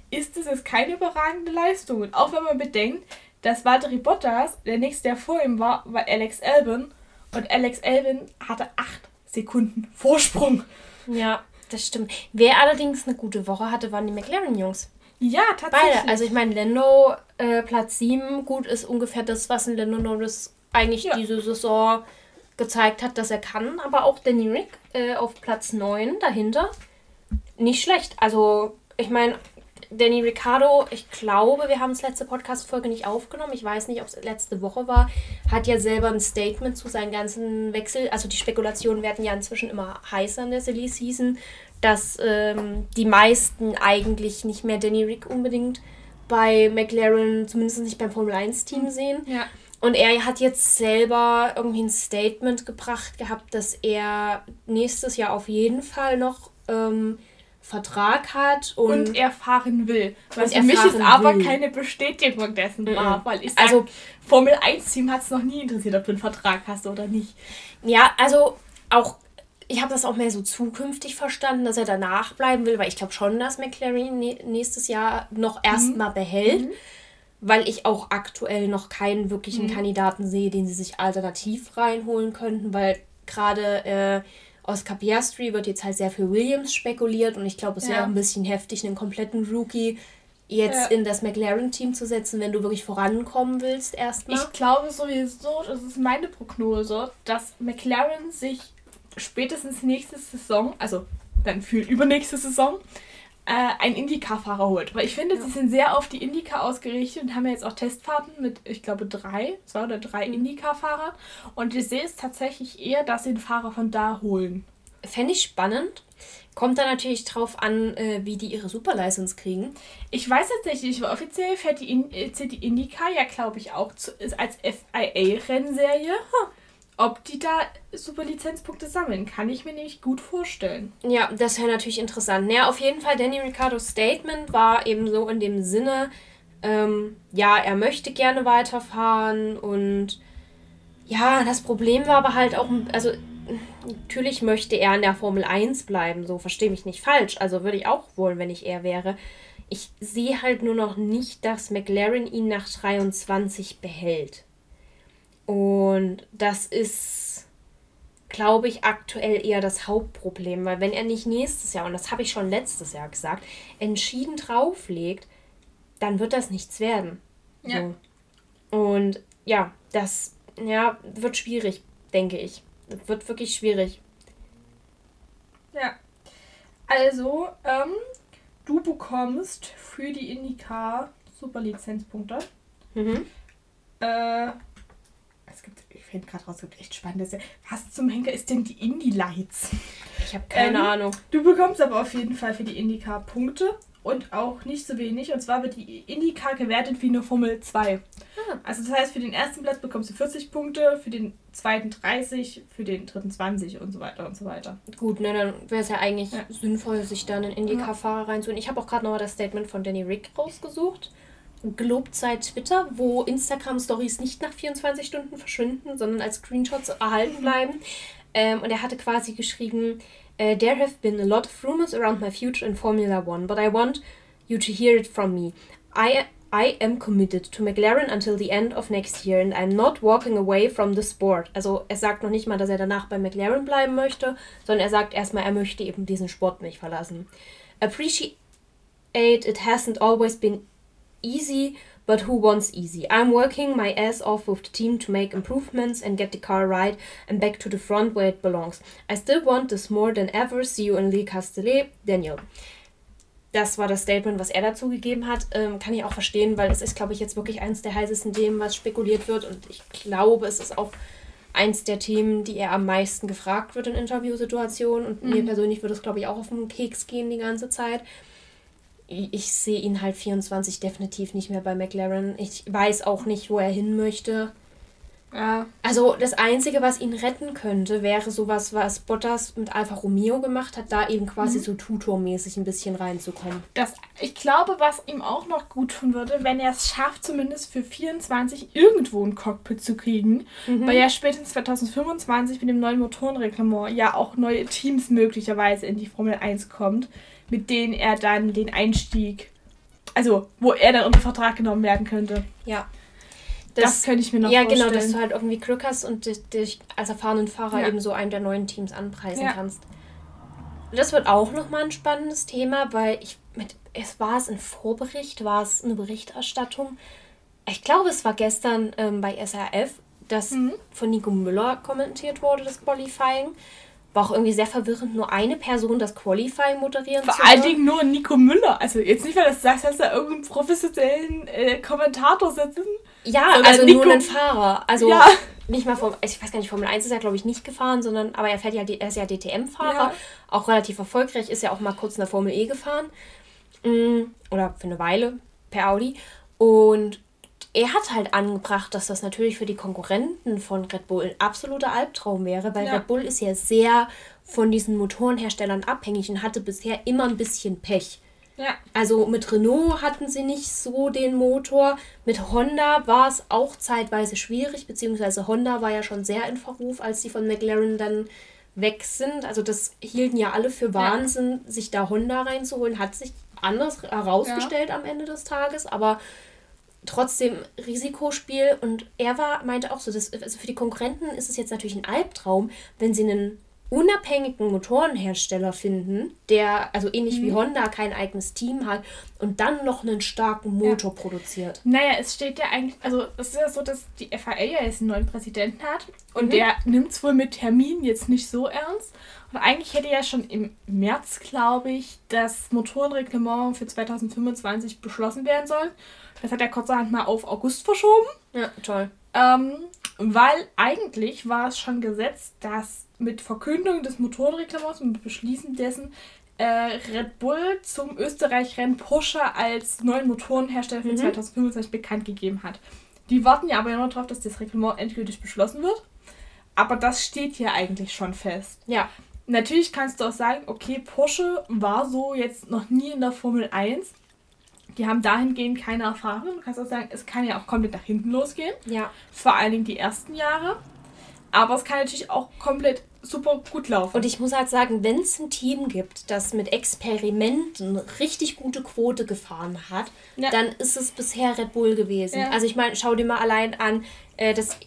Ist es jetzt keine überragende Leistung. Und auch wenn man bedenkt, dass Valtteri Bottas, der nächste, der vor ihm war, war Alex Albin. Und Alex Albin hatte 8 Sekunden Vorsprung. Ja, das stimmt. Wer allerdings eine gute Woche hatte, waren die McLaren-Jungs. Ja, tatsächlich. Beide. Also ich meine, Lando äh, Platz 7, gut, ist ungefähr das, was ein Lando Norris eigentlich ja. diese Saison gezeigt hat, dass er kann. Aber auch Danny Rick äh, auf Platz 9 dahinter. Nicht schlecht. Also ich meine, Danny Ricciardo, ich glaube, wir haben es letzte Podcast-Folge nicht aufgenommen. Ich weiß nicht, ob es letzte Woche war. Hat ja selber ein Statement zu seinen ganzen Wechsel. Also die Spekulationen werden ja inzwischen immer heißer in der Silly Season, dass ähm, die meisten eigentlich nicht mehr Danny Rick unbedingt bei McLaren, zumindest nicht beim Formel 1-Team mhm. sehen. Ja. Und er hat jetzt selber irgendwie ein Statement gebracht gehabt, dass er nächstes Jahr auf jeden Fall noch ähm, Vertrag hat und, und er fahren will. Was für mich ist aber will. keine Bestätigung dessen mhm. war, weil ich sag, also Formel 1 Team hat es noch nie interessiert, ob du einen Vertrag hast oder nicht. Ja, also auch ich habe das auch mehr so zukünftig verstanden, dass er danach bleiben will, weil ich glaube schon, dass McLaren nächstes Jahr noch erstmal mhm. behält, mhm. weil ich auch aktuell noch keinen wirklichen mhm. Kandidaten sehe, den sie sich alternativ reinholen könnten, weil gerade äh, Oscar Piastri wird jetzt halt sehr für Williams spekuliert und ich glaube, es ja. wäre ein bisschen heftig, einen kompletten Rookie jetzt ja. in das McLaren-Team zu setzen, wenn du wirklich vorankommen willst erstmal. Ich glaube sowieso, das ist meine Prognose, dass McLaren sich spätestens nächste Saison, also dann für übernächste Saison, äh, einen Indycar-Fahrer holt. Weil ich finde, ja. sie sind sehr auf die Indycar ausgerichtet und haben ja jetzt auch Testfahrten mit, ich glaube, drei, zwei oder drei mhm. Indycar-Fahrern. Und ich sehe es tatsächlich eher, dass sie den Fahrer von da holen. Fände ich spannend. Kommt da natürlich drauf an, äh, wie die ihre Superlicense kriegen. Ich weiß tatsächlich nicht, offiziell fährt die, In äh, die Indycar ja, glaube ich, auch zu, als FIA-Rennserie. Huh ob die da super Lizenzpunkte sammeln. Kann ich mir nämlich gut vorstellen. Ja, das wäre natürlich interessant. Naja, auf jeden Fall, Danny Ricardos Statement war eben so in dem Sinne, ähm, ja, er möchte gerne weiterfahren und ja, das Problem war aber halt auch, also natürlich möchte er in der Formel 1 bleiben, so verstehe mich nicht falsch. Also würde ich auch wollen, wenn ich er wäre. Ich sehe halt nur noch nicht, dass McLaren ihn nach 23 behält. Und das ist, glaube ich, aktuell eher das Hauptproblem, weil wenn er nicht nächstes Jahr, und das habe ich schon letztes Jahr gesagt, entschieden drauflegt, dann wird das nichts werden. Ja. So. Und ja, das ja, wird schwierig, denke ich. Das wird wirklich schwierig. Ja. Also, ähm, du bekommst für die IndyCar super Lizenzpunkte. Mhm. Äh, finde gerade raus, es gibt echt spannende Was zum Henker ist denn die Indie Lights? Ich habe keine ähm, Ahnung. Du bekommst aber auf jeden Fall für die Indica Punkte und auch nicht so wenig. Und zwar wird die Indica gewertet wie eine Formel 2. Ah. Also das heißt, für den ersten Platz bekommst du 40 Punkte, für den zweiten 30, für den dritten 20 und so weiter und so weiter. Gut, ne, dann wäre es ja eigentlich ja. sinnvoll, sich dann einen Indica-Fahrer reinzuholen. Ich habe auch gerade noch mal das Statement von Danny Rick rausgesucht gelobt seit Twitter, wo Instagram-Stories nicht nach 24 Stunden verschwinden, sondern als Screenshots erhalten bleiben. Ähm, und er hatte quasi geschrieben, uh, There have been a lot of rumors around my future in Formula One, but I want you to hear it from me. I, I am committed to McLaren until the end of next year and I'm not walking away from the sport. Also er sagt noch nicht mal, dass er danach bei McLaren bleiben möchte, sondern er sagt erstmal, er möchte eben diesen Sport nicht verlassen. Appreciate it hasn't always been easy, but who wants easy? I'm working my ass off with the team to make improvements and get the car right and back to the front where it belongs. I still want this more than ever. See you in Le Castellet, Daniel. Das war das Statement, was er dazu gegeben hat. Ähm, kann ich auch verstehen, weil es ist, glaube ich, jetzt wirklich eins der heißesten Themen, was spekuliert wird. Und ich glaube, es ist auch eins der Themen, die er am meisten gefragt wird in Interviewsituationen. Und mhm. mir persönlich würde es, glaube ich, auch auf den Keks gehen die ganze Zeit ich sehe ihn halt 24 definitiv nicht mehr bei McLaren. Ich weiß auch nicht, wo er hin möchte. Ja. Also das Einzige, was ihn retten könnte, wäre sowas, was Bottas mit Alfa Romeo gemacht hat, da eben quasi mhm. so tutormäßig ein bisschen reinzukommen. Das, ich glaube, was ihm auch noch gut tun würde, wenn er es schafft, zumindest für 24 irgendwo ein Cockpit zu kriegen, mhm. weil ja spätestens 2025 mit dem neuen Motorenreglement ja auch neue Teams möglicherweise in die Formel 1 kommt mit denen er dann den Einstieg, also wo er dann unter Vertrag genommen werden könnte. Ja. Das, das könnte ich mir noch ja, vorstellen. Ja, genau, dass du halt irgendwie Glück hast und dich als erfahrenen Fahrer ja. eben so einen der neuen Teams anpreisen ja. kannst. Das wird auch nochmal ein spannendes Thema, weil ich mit, es war es ein Vorbericht, war es eine Berichterstattung. Ich glaube, es war gestern ähm, bei SRF, das mhm. von Nico Müller kommentiert wurde, das Qualifying. War auch irgendwie sehr verwirrend, nur eine Person das Qualifying moderieren Vor zu allen Dingen nur Nico Müller. Also jetzt nicht, weil das sagst, dass da irgendeinen professionellen äh, Kommentator sitzen. Ja, also Nico nur einen Fahrer. Also ja. nicht mal vom, ich weiß gar nicht, Formel 1 ist er glaube ich nicht gefahren, sondern, aber er fährt ja, er ist ja DTM-Fahrer, ja. auch relativ erfolgreich, ist ja auch mal kurz in der Formel E gefahren. Mm, oder für eine Weile per Audi. Und er hat halt angebracht, dass das natürlich für die Konkurrenten von Red Bull ein absoluter Albtraum wäre, weil ja. Red Bull ist ja sehr von diesen Motorenherstellern abhängig und hatte bisher immer ein bisschen Pech. Ja. Also mit Renault hatten sie nicht so den Motor. Mit Honda war es auch zeitweise schwierig, beziehungsweise Honda war ja schon sehr in Verruf, als sie von McLaren dann weg sind. Also das hielten ja alle für Wahnsinn, ja. sich da Honda reinzuholen. Hat sich anders herausgestellt ja. am Ende des Tages, aber trotzdem Risikospiel und er war, meinte auch so, dass, also für die Konkurrenten ist es jetzt natürlich ein Albtraum, wenn sie einen unabhängigen Motorenhersteller finden, der also ähnlich mhm. wie Honda kein eigenes Team hat und dann noch einen starken Motor ja. produziert. Naja, es steht ja eigentlich, also es ist ja so, dass die FAA ja jetzt einen neuen Präsidenten hat und mhm. der nimmt es wohl mit Terminen jetzt nicht so ernst. Und eigentlich hätte ja schon im März, glaube ich, das Motorenreglement für 2025 beschlossen werden sollen. Das hat er kurzerhand mal auf August verschoben. Ja, toll. Ähm, weil eigentlich war es schon gesetzt, dass mit Verkündung des Motorenreglements und mit Beschließen dessen äh, Red Bull zum Österreich-Rennen Porsche als neuen Motorenhersteller für mhm. 2025 bekannt gegeben hat. Die warten ja aber nur darauf, dass das Reglement endgültig beschlossen wird. Aber das steht ja eigentlich schon fest. Ja. Natürlich kannst du auch sagen, okay, Porsche war so jetzt noch nie in der Formel 1 die haben dahingehend keine Erfahrung. Du kannst auch sagen, es kann ja auch komplett nach hinten losgehen. Ja. Vor allen Dingen die ersten Jahre. Aber es kann natürlich auch komplett super gut laufen. Und ich muss halt sagen, wenn es ein Team gibt, das mit Experimenten richtig gute Quote gefahren hat, ja. dann ist es bisher Red Bull gewesen. Ja. Also ich meine, schau dir mal allein an, äh, das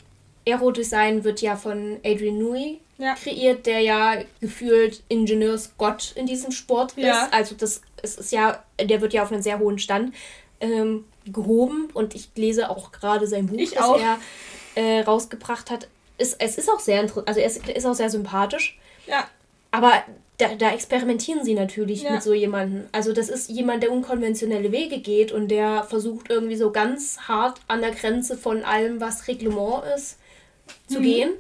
Aerodesign wird ja von Adrian Newey ja. kreiert, der ja gefühlt Ingenieursgott in diesem Sport ist. Also das es ist ja, der wird ja auf einen sehr hohen Stand ähm, gehoben und ich lese auch gerade sein Buch, ich das auch. er äh, rausgebracht hat. Es, es ist auch sehr interessant, also es ist auch sehr sympathisch. Ja. aber da, da experimentieren sie natürlich ja. mit so jemandem. Also das ist jemand, der unkonventionelle Wege geht und der versucht irgendwie so ganz hart an der Grenze von allem, was Reglement ist, zu mhm. gehen.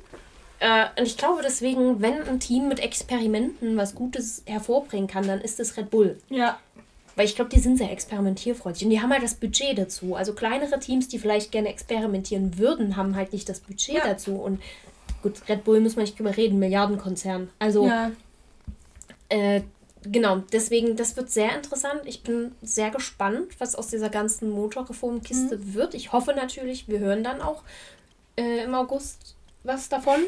Äh, und ich glaube deswegen, wenn ein Team mit Experimenten was Gutes hervorbringen kann, dann ist es Red Bull. Ja. Weil ich glaube, die sind sehr experimentierfreudig und die haben halt das Budget dazu. Also kleinere Teams, die vielleicht gerne experimentieren würden, haben halt nicht das Budget ja. dazu. Und gut, Red Bull muss man nicht drüber reden, Milliardenkonzern. Also ja. äh, genau, deswegen, das wird sehr interessant. Ich bin sehr gespannt, was aus dieser ganzen Motorreformkiste mhm. wird. Ich hoffe natürlich, wir hören dann auch äh, im August was davon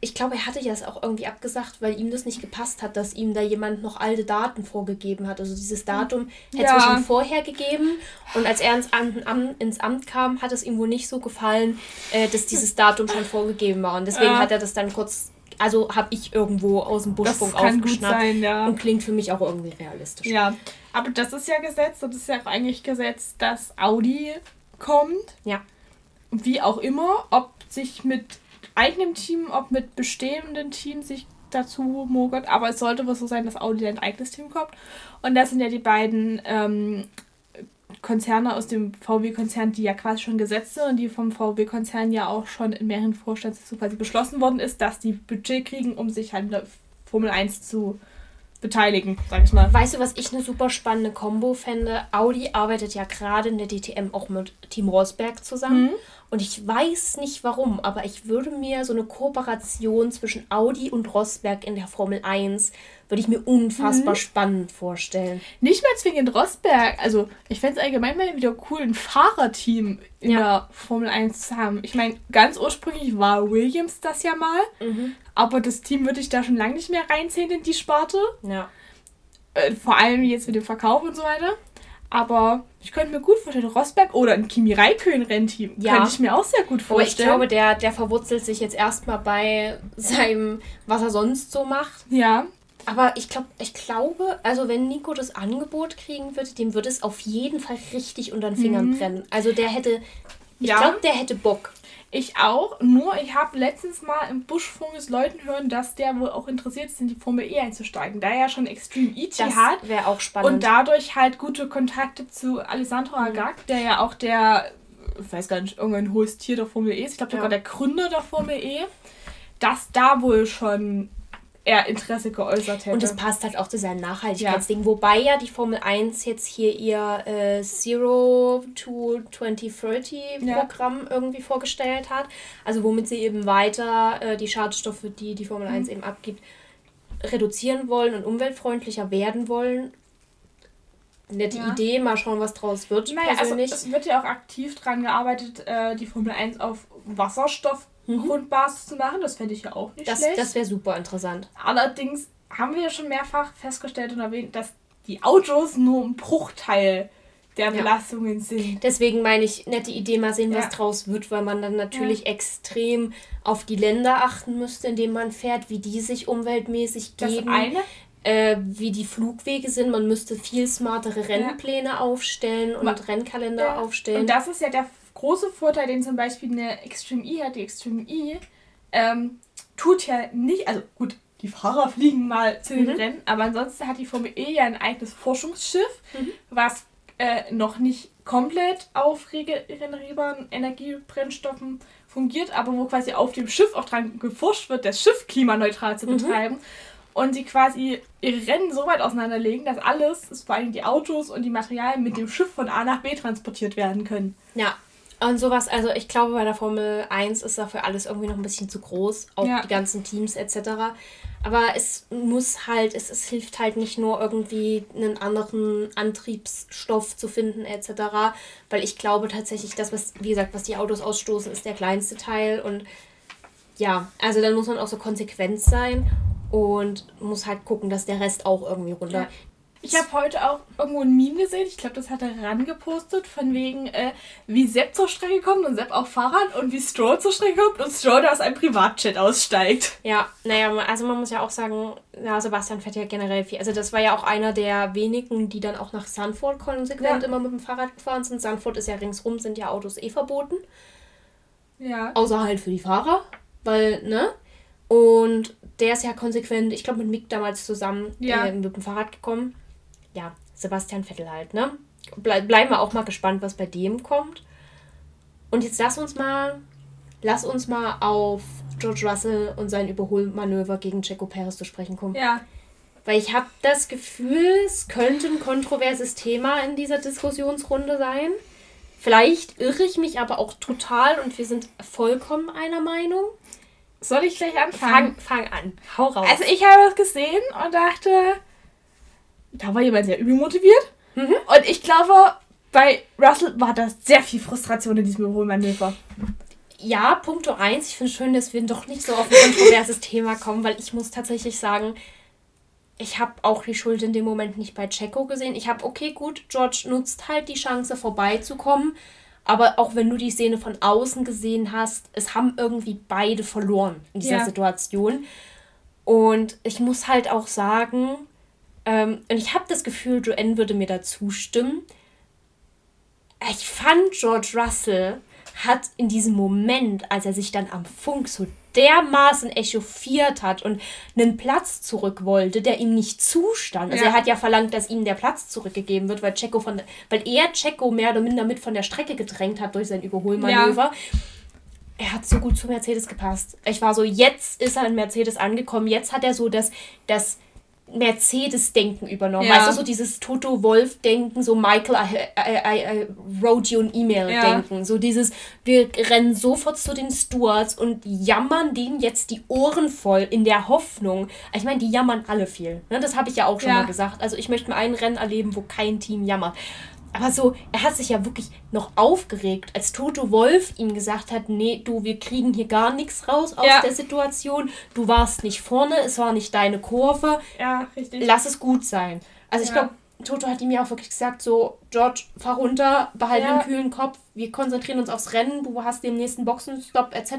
ich glaube, er hatte ja das auch irgendwie abgesagt, weil ihm das nicht gepasst hat, dass ihm da jemand noch alte Daten vorgegeben hat. Also dieses Datum hätte ja. es schon vorher gegeben und als er ins Amt, ins Amt kam, hat es ihm wohl nicht so gefallen, äh, dass dieses Datum schon vorgegeben war. Und deswegen ja. hat er das dann kurz, also habe ich irgendwo aus dem Buschfunk aufgeschnappt sein, ja. und klingt für mich auch irgendwie realistisch. Ja, aber das ist ja Gesetz, das ist ja auch eigentlich Gesetz, dass Audi kommt. Ja. Wie auch immer, ob sich mit eigenem Team, ob mit bestehenden Teams sich dazu mogert. Aber es sollte wohl so sein, dass Audi ein eigenes Team kommt. Und das sind ja die beiden ähm, Konzerne aus dem VW-Konzern, die ja quasi schon gesetzt sind und die vom VW-Konzern ja auch schon in mehreren Vorstandssitzungen quasi beschlossen worden ist, dass die Budget kriegen, um sich halt Formel 1 zu beteiligen, sag ich mal. Weißt du, was ich eine super spannende Kombo fände? Audi arbeitet ja gerade in der DTM auch mit Team Rosberg zusammen. Mhm. Und ich weiß nicht warum, aber ich würde mir so eine Kooperation zwischen Audi und Rosberg in der Formel 1 würde ich mir unfassbar mhm. spannend vorstellen. Nicht mal zwingend Rosberg. Also, ich fände es allgemein mal wieder cool, ein Fahrerteam in ja. der Formel 1 zu haben. Ich meine, ganz ursprünglich war Williams das ja mal. Mhm. Aber das Team würde ich da schon lange nicht mehr reinziehen in die Sparte. Ja. Äh, vor allem jetzt mit dem Verkauf und so weiter. Aber ich könnte mir gut vorstellen, Rosberg oder ein Kimi Räikkönen-Rennteam. Ja. Könnte ich mir auch sehr gut vorstellen. Aber ich glaube, der, der verwurzelt sich jetzt erstmal bei seinem, was er sonst so macht. Ja. Aber ich glaube, ich glaube, also wenn Nico das Angebot kriegen würde, dem würde es auf jeden Fall richtig unter den Fingern mhm. brennen. Also der hätte, ich ja. glaube, der hätte Bock. Ich auch, nur ich habe letztens mal im Buschfunk Leuten hören, dass der wohl auch interessiert ist, in die Formel E einzusteigen, da er ja schon Extreme ET das hat. wäre auch spannend. Und dadurch halt gute Kontakte zu Alessandro mhm. Agag, der ja auch der, ich weiß gar nicht, irgendein hohes Tier der Formel E ist, ich glaube sogar ja. der Gründer der Formel E, dass da wohl schon er Interesse geäußert hätte. Und es passt halt auch zu seinem Nachhaltigkeitsding. Ja. Wobei ja die Formel 1 jetzt hier ihr äh, Zero to 2030 Programm ja. irgendwie vorgestellt hat. Also womit sie eben weiter äh, die Schadstoffe, die die Formel mhm. 1 eben abgibt, reduzieren wollen und umweltfreundlicher werden wollen. Nette ja. Idee, mal schauen, was draus wird. Naja, also persönlich. also es wird ja auch aktiv dran gearbeitet, äh, die Formel 1 auf Wasserstoff mhm. Grundbasis zu machen. Das fände ich ja auch nicht das, schlecht. Das wäre super interessant. Allerdings haben wir ja schon mehrfach festgestellt und erwähnt, dass die Autos nur ein Bruchteil der Belastungen ja. sind. Deswegen meine ich, nette Idee, mal sehen, was ja. draus wird, weil man dann natürlich ja. extrem auf die Länder achten müsste, in denen man fährt, wie die sich umweltmäßig geben. Das eine. Äh, wie die Flugwege sind. Man müsste viel smartere Rennpläne aufstellen und man, Rennkalender aufstellen. Und das ist ja der große Vorteil, den zum Beispiel eine Extreme E hat, die Extreme E, ähm, tut ja nicht, also gut, die Fahrer fliegen mal zu den mhm. Rennen, aber ansonsten hat die Formel E ja ein eigenes Forschungsschiff, mhm. was äh, noch nicht komplett auf regenerierbaren Energiebrennstoffen fungiert, aber wo quasi auf dem Schiff auch dran geforscht wird, das Schiff klimaneutral zu mhm. betreiben. Mhm. Und die quasi ihre Rennen so weit auseinanderlegen, dass alles, vor allem die Autos und die Materialien, mit dem Schiff von A nach B transportiert werden können. Ja, und sowas, also ich glaube, bei der Formel 1 ist dafür alles irgendwie noch ein bisschen zu groß, auch ja. die ganzen Teams etc. Aber es muss halt, es, es hilft halt nicht nur irgendwie einen anderen Antriebsstoff zu finden etc. Weil ich glaube tatsächlich, das, was, wie gesagt, was die Autos ausstoßen, ist der kleinste Teil. Und ja, also dann muss man auch so konsequent sein und muss halt gucken, dass der Rest auch irgendwie runter. Ja. Ich habe heute auch irgendwo ein Meme gesehen, ich glaube, das hat er rangepostet, von wegen, äh, wie Sepp zur Strecke kommt und Sepp auf Fahrrad und wie Stroll zur Strecke kommt und Stroll aus einem Privatjet aussteigt. Ja, naja, also man muss ja auch sagen, ja, Sebastian fährt ja generell viel. Also das war ja auch einer der wenigen, die dann auch nach Sanford konsequent ja. immer mit dem Fahrrad gefahren sind. Sanford ist ja ringsrum, sind ja Autos eh verboten. Ja. Außer halt für die Fahrer, weil, ne? Und der ist ja konsequent, ich glaube, mit Mick damals zusammen ja. äh, mit dem Fahrrad gekommen. Ja, Sebastian Vettel halt, ne? Ble bleiben wir auch mal gespannt, was bei dem kommt. Und jetzt lass uns mal, lass uns mal auf George Russell und sein Überholmanöver gegen Checo Perez zu sprechen kommen. Ja. Weil ich habe das Gefühl, es könnte ein kontroverses Thema in dieser Diskussionsrunde sein. Vielleicht irre ich mich aber auch total und wir sind vollkommen einer Meinung. Soll ich gleich anfangen? Fang, fang an. Hau raus. Also ich habe das gesehen und dachte, da war jemand sehr übel motiviert. Mhm. Und ich glaube, bei Russell war da sehr viel Frustration in diesem Überholmanöver. Ja, Punkt 1. Ich finde schön, dass wir doch nicht so auf ein kontroverses Thema kommen, weil ich muss tatsächlich sagen, ich habe auch die Schuld in dem Moment nicht bei Checo gesehen. Ich habe, okay, gut, George nutzt halt die Chance vorbeizukommen. Aber auch wenn du die Szene von außen gesehen hast, es haben irgendwie beide verloren in dieser ja. Situation. Und ich muss halt auch sagen, ähm, und ich habe das Gefühl, Joanne würde mir da zustimmen. Ich fand George Russell hat in diesem Moment, als er sich dann am Funk so dermaßen echauffiert hat und einen Platz zurück wollte, der ihm nicht zustand. Also ja. er hat ja verlangt, dass ihm der Platz zurückgegeben wird, weil Checo von weil er Checo mehr oder minder mit von der Strecke gedrängt hat durch sein Überholmanöver. Ja. Er hat so gut zu Mercedes gepasst. Ich war so, jetzt ist er in Mercedes angekommen, jetzt hat er so das, das Mercedes-Denken übernommen. Ja. Weißt du, so dieses Toto Wolf-Denken, so Michael, I, I, I, wrote you an E-Mail-Denken. Ja. So dieses, wir rennen sofort zu den Stewards und jammern denen jetzt die Ohren voll in der Hoffnung. Ich meine, die jammern alle viel. Ne? Das habe ich ja auch schon ja. mal gesagt. Also ich möchte mal ein Rennen erleben, wo kein Team jammert. Aber so, er hat sich ja wirklich noch aufgeregt, als Toto Wolf ihm gesagt hat, nee, du, wir kriegen hier gar nichts raus aus ja. der Situation. Du warst nicht vorne, es war nicht deine Kurve. Ja, richtig. Lass es gut sein. Also ich glaube, Toto hat ihm ja auch wirklich gesagt, so, George, fahr runter, behalte ja. einen kühlen Kopf, wir konzentrieren uns aufs Rennen, du hast den nächsten Boxenstopp etc.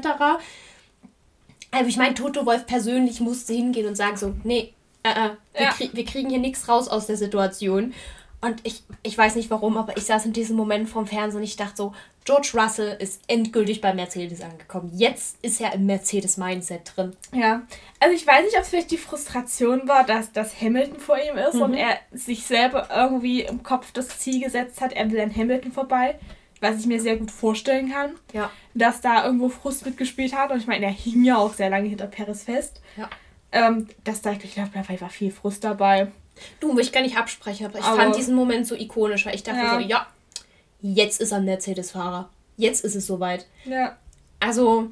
Also ich meine, Toto Wolf persönlich musste hingehen und sagen so, nee, äh, äh, wir, ja. krieg, wir kriegen hier nichts raus aus der Situation. Und ich, ich weiß nicht warum, aber ich saß in diesem Moment vorm Fernsehen und ich dachte so, George Russell ist endgültig bei Mercedes angekommen. Jetzt ist er im Mercedes-Mindset drin. Ja, also ich weiß nicht, ob es vielleicht die Frustration war, dass, dass Hamilton vor ihm ist mhm. und er sich selber irgendwie im Kopf das Ziel gesetzt hat, er will an Hamilton vorbei. Was ich mir sehr gut vorstellen kann. Ja. Dass da irgendwo Frust mitgespielt hat. Und ich meine, er hing ja auch sehr lange hinter Paris fest. Ja. Ähm, dass da, ich glaube, da war viel Frust dabei. Du, ich gar nicht absprechen, aber ich aber fand diesen Moment so ikonisch, weil ich dachte ja. so, ja, jetzt ist er Mercedes-Fahrer. Jetzt ist es soweit. Ja. Also,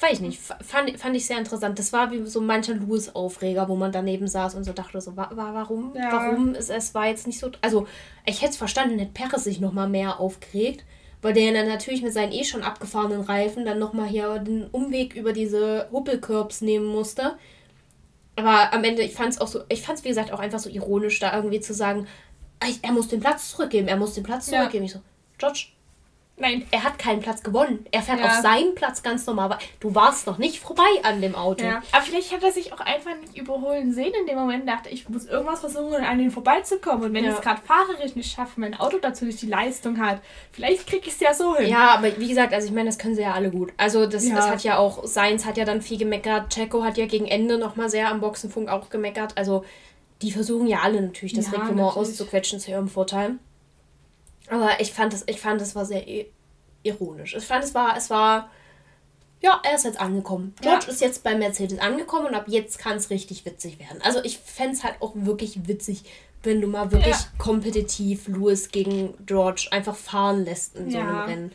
weiß ich nicht, fand, fand ich sehr interessant. Das war wie so mancher Lewis-Aufreger, wo man daneben saß und so dachte, so, war, warum, ja. warum ist es war jetzt nicht so. Also, ich hätte es verstanden, hätte Perez sich nochmal mehr aufgeregt, weil der dann natürlich mit seinen eh schon abgefahrenen Reifen dann nochmal hier den Umweg über diese Huppelkörbs nehmen musste. Aber am Ende, ich fand es auch so, ich fand es wie gesagt auch einfach so ironisch, da irgendwie zu sagen, er muss den Platz zurückgeben, er muss den Platz zurückgeben. Ja. Ich so, George, Nein. Er hat keinen Platz gewonnen. Er fährt ja. auf seinen Platz ganz normal. Du warst noch nicht vorbei an dem Auto. Ja. Aber vielleicht hat er sich auch einfach nicht überholen sehen in dem Moment. Dachte, ich muss irgendwas versuchen, an ihn vorbeizukommen. Und wenn ja. ich es gerade fahrerisch nicht schaffe, mein Auto dazu nicht die Leistung hat, vielleicht kriege ich es ja so hin. Ja, aber wie gesagt, also ich meine, das können sie ja alle gut. Also das, das hat ja auch, Seins hat ja dann viel gemeckert. Checo hat ja gegen Ende nochmal sehr am Boxenfunk auch gemeckert. Also die versuchen ja alle natürlich, das ja, Reglement auszuquetschen zu ihrem Vorteil. Aber ich fand es, ich fand es war sehr ironisch. Ich fand, es war, es war, ja, er ist jetzt angekommen. George ja. ist jetzt bei Mercedes angekommen und ab jetzt kann es richtig witzig werden. Also ich fände es halt auch wirklich witzig, wenn du mal wirklich ja. kompetitiv Lewis gegen George einfach fahren lässt in so einem ja. Rennen.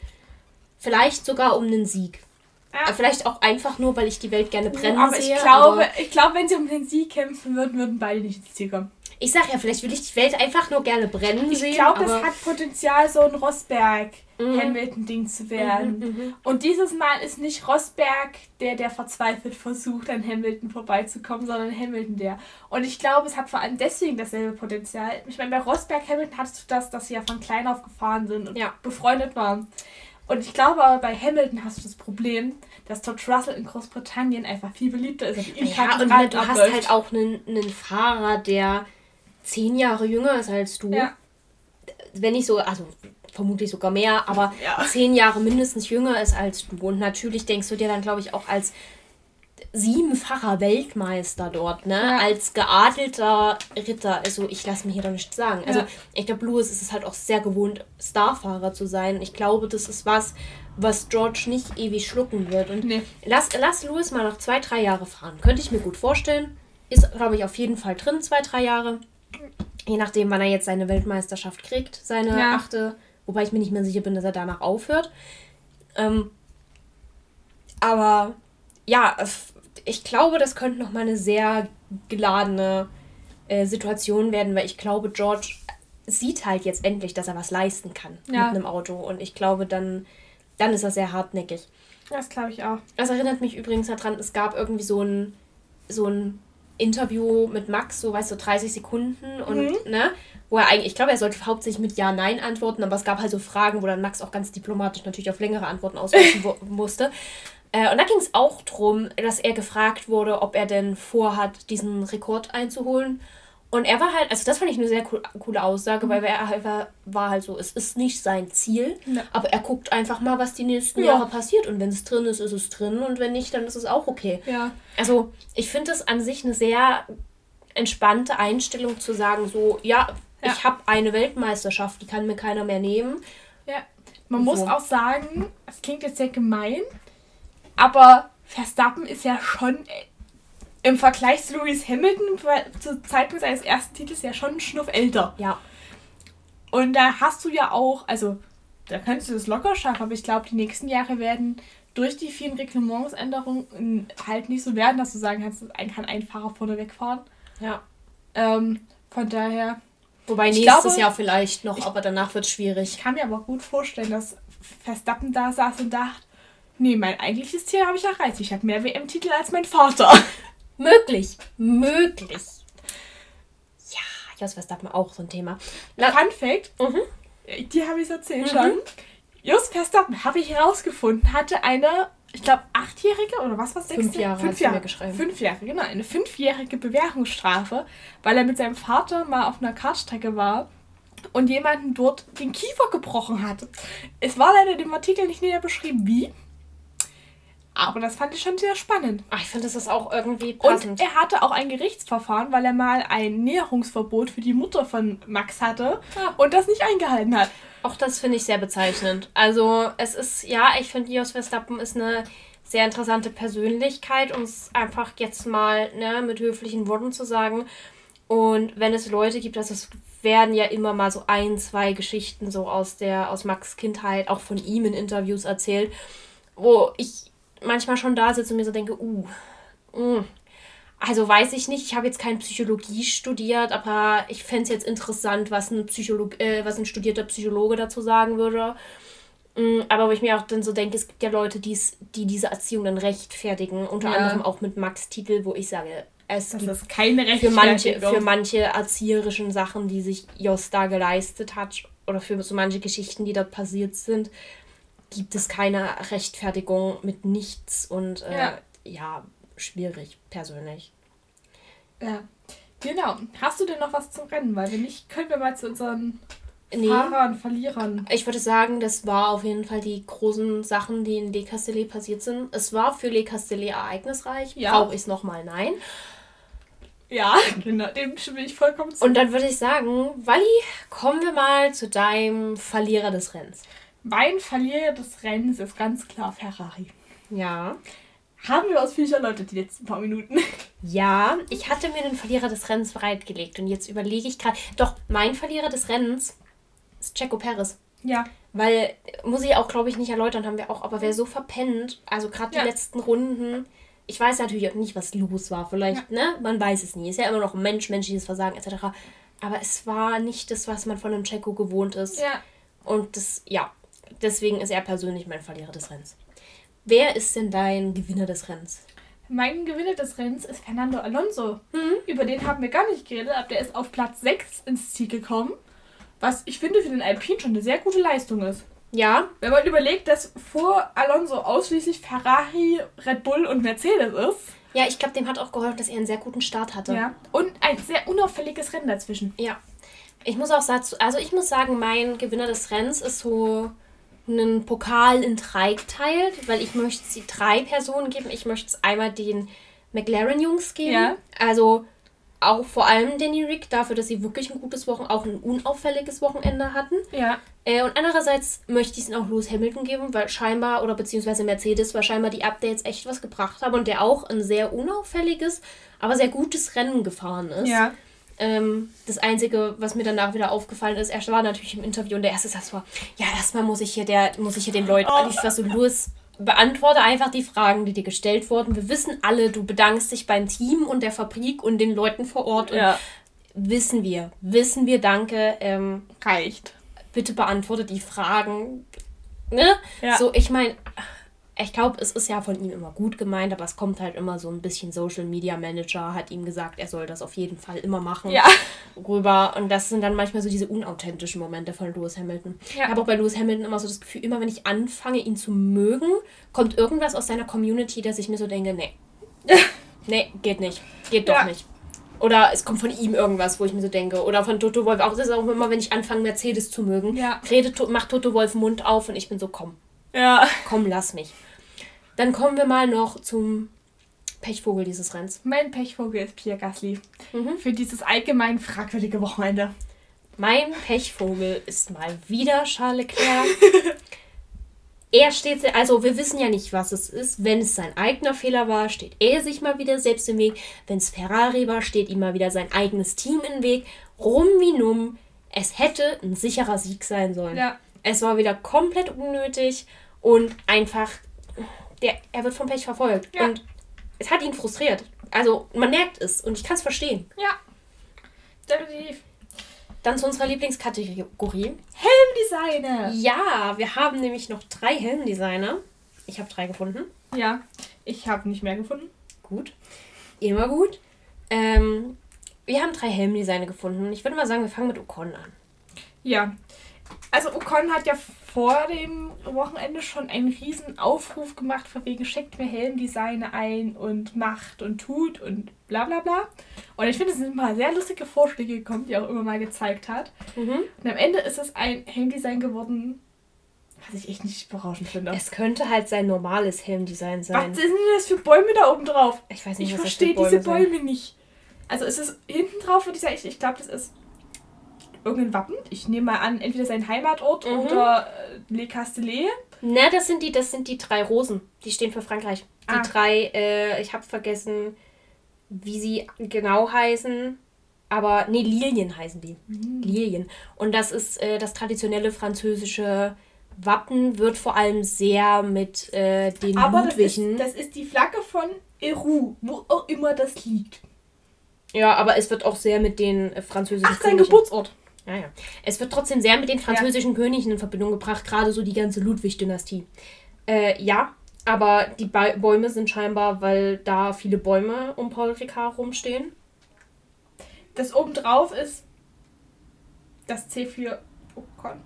Vielleicht sogar um einen Sieg. Äh, vielleicht auch einfach nur, weil ich die Welt gerne brennen aber sehe. Ich glaube, ich glaube, wenn sie um den Sieg kämpfen würden, würden beide nicht ins Ziel kommen. Ich sag ja, vielleicht will ich die Welt einfach nur gerne brennen ich sehen. Ich glaube, es hat Potenzial, so ein Rosberg-Hamilton-Ding mhm. zu werden. Mhm, mhm, Und dieses Mal ist nicht Rosberg der, der verzweifelt versucht, an Hamilton vorbeizukommen, sondern Hamilton der. Und ich glaube, es hat vor allem deswegen dasselbe Potenzial. Ich meine, bei Rosberg Hamilton hattest du das, dass sie ja von klein auf gefahren sind und ja. befreundet waren. Und ich glaube aber bei Hamilton hast du das Problem, dass George Russell in Großbritannien einfach viel beliebter ist. Ja, und du hast halt auch einen, einen Fahrer, der zehn Jahre jünger ist als du. Ja. Wenn nicht so, also vermutlich sogar mehr, aber ja. zehn Jahre mindestens jünger ist als du. Und natürlich denkst du dir dann, glaube ich, auch als siebenfacher Weltmeister dort, ne? Ja. Als geadelter Ritter. Also ich lasse mir hier doch nichts sagen. Also ja. ich glaube, Lewis ist es halt auch sehr gewohnt, Starfahrer zu sein. Ich glaube, das ist was, was George nicht ewig schlucken wird. Und nee. lass, lass Lewis mal noch zwei, drei Jahre fahren. Könnte ich mir gut vorstellen. Ist, glaube ich, auf jeden Fall drin, zwei, drei Jahre. Je nachdem, wann er jetzt seine Weltmeisterschaft kriegt, seine ja. achte. Wobei ich mir nicht mehr sicher bin, dass er danach aufhört. Ähm, aber ja, ich glaube, das könnte noch mal eine sehr geladene äh, Situation werden, weil ich glaube, George sieht halt jetzt endlich, dass er was leisten kann ja. mit einem Auto. Und ich glaube, dann, dann ist er sehr hartnäckig. Das glaube ich auch. Das erinnert mich übrigens daran, es gab irgendwie so ein, so ein Interview mit Max, so weißt du, 30 Sekunden und mhm. ne, wo er eigentlich, ich glaube, er sollte hauptsächlich mit Ja, Nein antworten, aber es gab halt so Fragen, wo dann Max auch ganz diplomatisch natürlich auf längere Antworten ausweichen musste. Äh, und da ging es auch darum, dass er gefragt wurde, ob er denn vorhat, diesen Rekord einzuholen. Und er war halt, also das fand ich eine sehr cool, coole Aussage, mhm. weil er halt war, war halt so, es ist nicht sein Ziel, ja. aber er guckt einfach mal, was die nächsten ja. Jahre passiert. Und wenn es drin ist, ist es drin und wenn nicht, dann ist es auch okay. Ja. Also ich finde es an sich eine sehr entspannte Einstellung zu sagen, so, ja, ja. ich habe eine Weltmeisterschaft, die kann mir keiner mehr nehmen. Ja, man so. muss auch sagen, es klingt jetzt sehr gemein, aber Verstappen ist ja schon im Vergleich zu Lewis Hamilton zu Zeitpunkt seines ersten Titels ja schon einen Schnuff älter. Ja. Und da hast du ja auch, also da könntest du das locker schaffen, aber ich glaube, die nächsten Jahre werden durch die vielen Reglementsänderungen halt nicht so werden, dass du sagen kannst, ein kann ein Fahrer vorne wegfahren. Ja. Ähm, von daher. Wobei nächstes glaube, Jahr vielleicht noch, ich, aber danach wird es schwierig. Ich kann mir aber gut vorstellen, dass Verstappen da saß und dachte, Nee, mein eigentliches Ziel habe ich erreicht. Ich habe mehr WM-Titel als mein Vater. Möglich. Möglich. Ja, Jos Verstappen auch so ein Thema. Na, Fun Fact. Mhm. Die habe ich erzählt mhm. schon. Jos Verstappen, habe ich herausgefunden, hatte eine, ich glaube, achtjährige oder was war es? Fünf Jahre fünf Jahre, geschrieben. Fünf Jahre, genau. Eine fünfjährige Bewährungsstrafe, weil er mit seinem Vater mal auf einer Kartstrecke war und jemanden dort den Kiefer gebrochen hat. Es war leider dem Artikel nicht näher beschrieben, wie. Aber das fand ich schon sehr spannend. Ach, ich finde, das ist auch irgendwie passend. Und er hatte auch ein Gerichtsverfahren, weil er mal ein Näherungsverbot für die Mutter von Max hatte ja. und das nicht eingehalten hat. Auch das finde ich sehr bezeichnend. Also es ist, ja, ich finde, Jos Verstappen ist eine sehr interessante Persönlichkeit, um es einfach jetzt mal ne, mit höflichen Worten zu sagen. Und wenn es Leute gibt, also es werden ja immer mal so ein, zwei Geschichten so aus der, aus Max Kindheit, auch von ihm in Interviews erzählt, wo ich manchmal schon da sitze und mir so denke, uh, uh. Also weiß ich nicht, ich habe jetzt keine Psychologie studiert, aber ich fände es jetzt interessant, was ein, Psycholog äh, was ein studierter Psychologe dazu sagen würde. Mm, aber wo ich mir auch dann so denke, es gibt ja Leute, die's, die diese Erziehung dann rechtfertigen, unter ja. anderem auch mit Max Titel, wo ich sage, es das gibt keine für manche, für manche erzieherischen Sachen, die sich Jos da geleistet hat, oder für so manche Geschichten, die dort passiert sind, gibt es keine Rechtfertigung mit nichts und äh, ja. ja, schwierig, persönlich. Ja, genau. Hast du denn noch was zum Rennen? Weil wenn nicht, können wir mal zu unseren nee. Fahrern, Verlierern. Ich würde sagen, das war auf jeden Fall die großen Sachen, die in Le Castellet passiert sind. Es war für Le Castellet ereignisreich. Ja. Brauche ich es nochmal? Nein. Ja, genau, dem stimme ich vollkommen zu. Und dann würde ich sagen, Wally, kommen wir mal zu deinem Verlierer des Rennens. Mein Verlierer des Rennens ist ganz klar Ferrari. Ja. Haben wir ausführlich erläutert die letzten paar Minuten. Ja, ich hatte mir den Verlierer des Rennens bereitgelegt und jetzt überlege ich gerade. Doch, mein Verlierer des Rennens ist Checo Perez. Ja. Weil, muss ich auch, glaube ich, nicht erläutern, haben wir auch, aber wer so verpennt, also gerade ja. die letzten Runden, ich weiß natürlich auch nicht, was los war. Vielleicht, ja. ne? Man weiß es nie. Ist ja immer noch ein Mensch, menschliches Versagen etc. Aber es war nicht das, was man von einem Checo gewohnt ist. Ja. Und das, ja, Deswegen ist er persönlich mein Verlierer des Rennens. Wer ist denn dein Gewinner des Rennens? Mein Gewinner des Rennens ist Fernando Alonso. Mhm. Über den haben wir gar nicht geredet, aber der ist auf Platz 6 ins Ziel gekommen. Was ich finde für den Alpine schon eine sehr gute Leistung ist. Ja. Wenn man überlegt, dass vor Alonso ausschließlich Ferrari, Red Bull und Mercedes ist. Ja, ich glaube, dem hat auch geholfen, dass er einen sehr guten Start hatte. Ja. Und ein sehr unauffälliges Rennen dazwischen. Ja. Ich muss auch sagen, also ich muss sagen, mein Gewinner des Rennens ist so einen Pokal in drei geteilt, weil ich möchte es die drei Personen geben. Ich möchte es einmal den McLaren-Jungs geben. Ja. Also auch vor allem Danny Rick dafür, dass sie wirklich ein gutes Wochenende, auch ein unauffälliges Wochenende hatten. Ja. Äh, und andererseits möchte ich es auch Lewis Hamilton geben, weil scheinbar, oder beziehungsweise Mercedes, weil scheinbar die Updates echt was gebracht haben und der auch ein sehr unauffälliges, aber sehr gutes Rennen gefahren ist. Ja. Ähm, das Einzige, was mir danach wieder aufgefallen ist, er war natürlich im Interview und der erste Satz war, ja, erstmal muss ich hier der, muss ich hier den Leuten, oh. was so Lewis beantworte einfach die Fragen, die dir gestellt wurden. Wir wissen alle, du bedankst dich beim Team und der Fabrik und den Leuten vor Ort. Ja. wissen wir, wissen wir, danke. Ähm, Reicht. Bitte beantworte die Fragen. Ne? Ja. So, ich meine, ich glaube, es ist ja von ihm immer gut gemeint, aber es kommt halt immer so ein bisschen Social Media Manager hat ihm gesagt, er soll das auf jeden Fall immer machen. Ja. Rüber. Und das sind dann manchmal so diese unauthentischen Momente von Lewis Hamilton. Ja. Ich habe auch bei Lewis Hamilton immer so das Gefühl, immer wenn ich anfange, ihn zu mögen, kommt irgendwas aus seiner Community, dass ich mir so denke, nee. nee, geht nicht. Geht doch ja. nicht. Oder es kommt von ihm irgendwas, wo ich mir so denke. Oder von Toto Wolf. Auch das ist auch immer, wenn ich anfange, Mercedes zu mögen. Ja. Redet, macht Toto Wolf Mund auf und ich bin so, komm. Ja. Komm, lass mich. Dann kommen wir mal noch zum Pechvogel dieses Renns. Mein Pechvogel ist Pierre Gasly. Mhm. Für dieses allgemein fragwürdige Wochenende. Mein Pechvogel ist mal wieder Charles Leclerc. er steht, also wir wissen ja nicht, was es ist. Wenn es sein eigener Fehler war, steht er sich mal wieder selbst im Weg. Wenn es Ferrari war, steht ihm mal wieder sein eigenes Team im Weg. Rum wie numm. Es hätte ein sicherer Sieg sein sollen. Ja. Es war wieder komplett unnötig und einfach der, er wird vom Pech verfolgt. Ja. Und es hat ihn frustriert. Also man merkt es und ich kann es verstehen. Ja, definitiv. Dann zu unserer Lieblingskategorie. Helmdesigner. Ja, wir haben nämlich noch drei Helmdesigner. Ich habe drei gefunden. Ja, ich habe nicht mehr gefunden. Gut. Immer gut. Ähm, wir haben drei Helmdesigner gefunden. Ich würde mal sagen, wir fangen mit Ocon an. Ja. Also Ocon hat ja vor dem Wochenende schon einen riesen Aufruf gemacht, von wegen schickt mir Helmdesigner ein und macht und tut und bla bla bla. Und ich finde, es sind paar sehr lustige Vorschläge gekommen, die er auch immer mal gezeigt hat. Mhm. Und am Ende ist es ein Helmdesign geworden, was ich echt nicht berauschend finde. Es könnte halt sein normales Helmdesign sein. Was sind denn das für Bäume da oben drauf? Ich weiß nicht, ich was verstehe diese Bäume sind. nicht. Also ist es hinten drauf, würde ich sagen, ich, ich glaube, das ist irgendein Wappen. Ich nehme mal an, entweder sein Heimatort mhm. oder äh, Le Castellet. Na, das sind die, das sind die drei Rosen. Die stehen für Frankreich. Die ah. drei, äh, ich habe vergessen, wie sie genau heißen. Aber, nee, Lilien heißen die. Mhm. Lilien. Und das ist äh, das traditionelle französische Wappen, wird vor allem sehr mit äh, den Aber Ludwigen. Das ist, das ist die Flagge von Eru, wo auch immer das liegt. Ja, aber es wird auch sehr mit den äh, französischen. Ach, sein Geburtsort. Ja, ja. Es wird trotzdem sehr mit den französischen ja. Königen in Verbindung gebracht, gerade so die ganze Ludwig-Dynastie. Äh, ja, aber die ba Bäume sind scheinbar, weil da viele Bäume um Paul Ricard rumstehen. Das obendrauf ist das C für Ocon.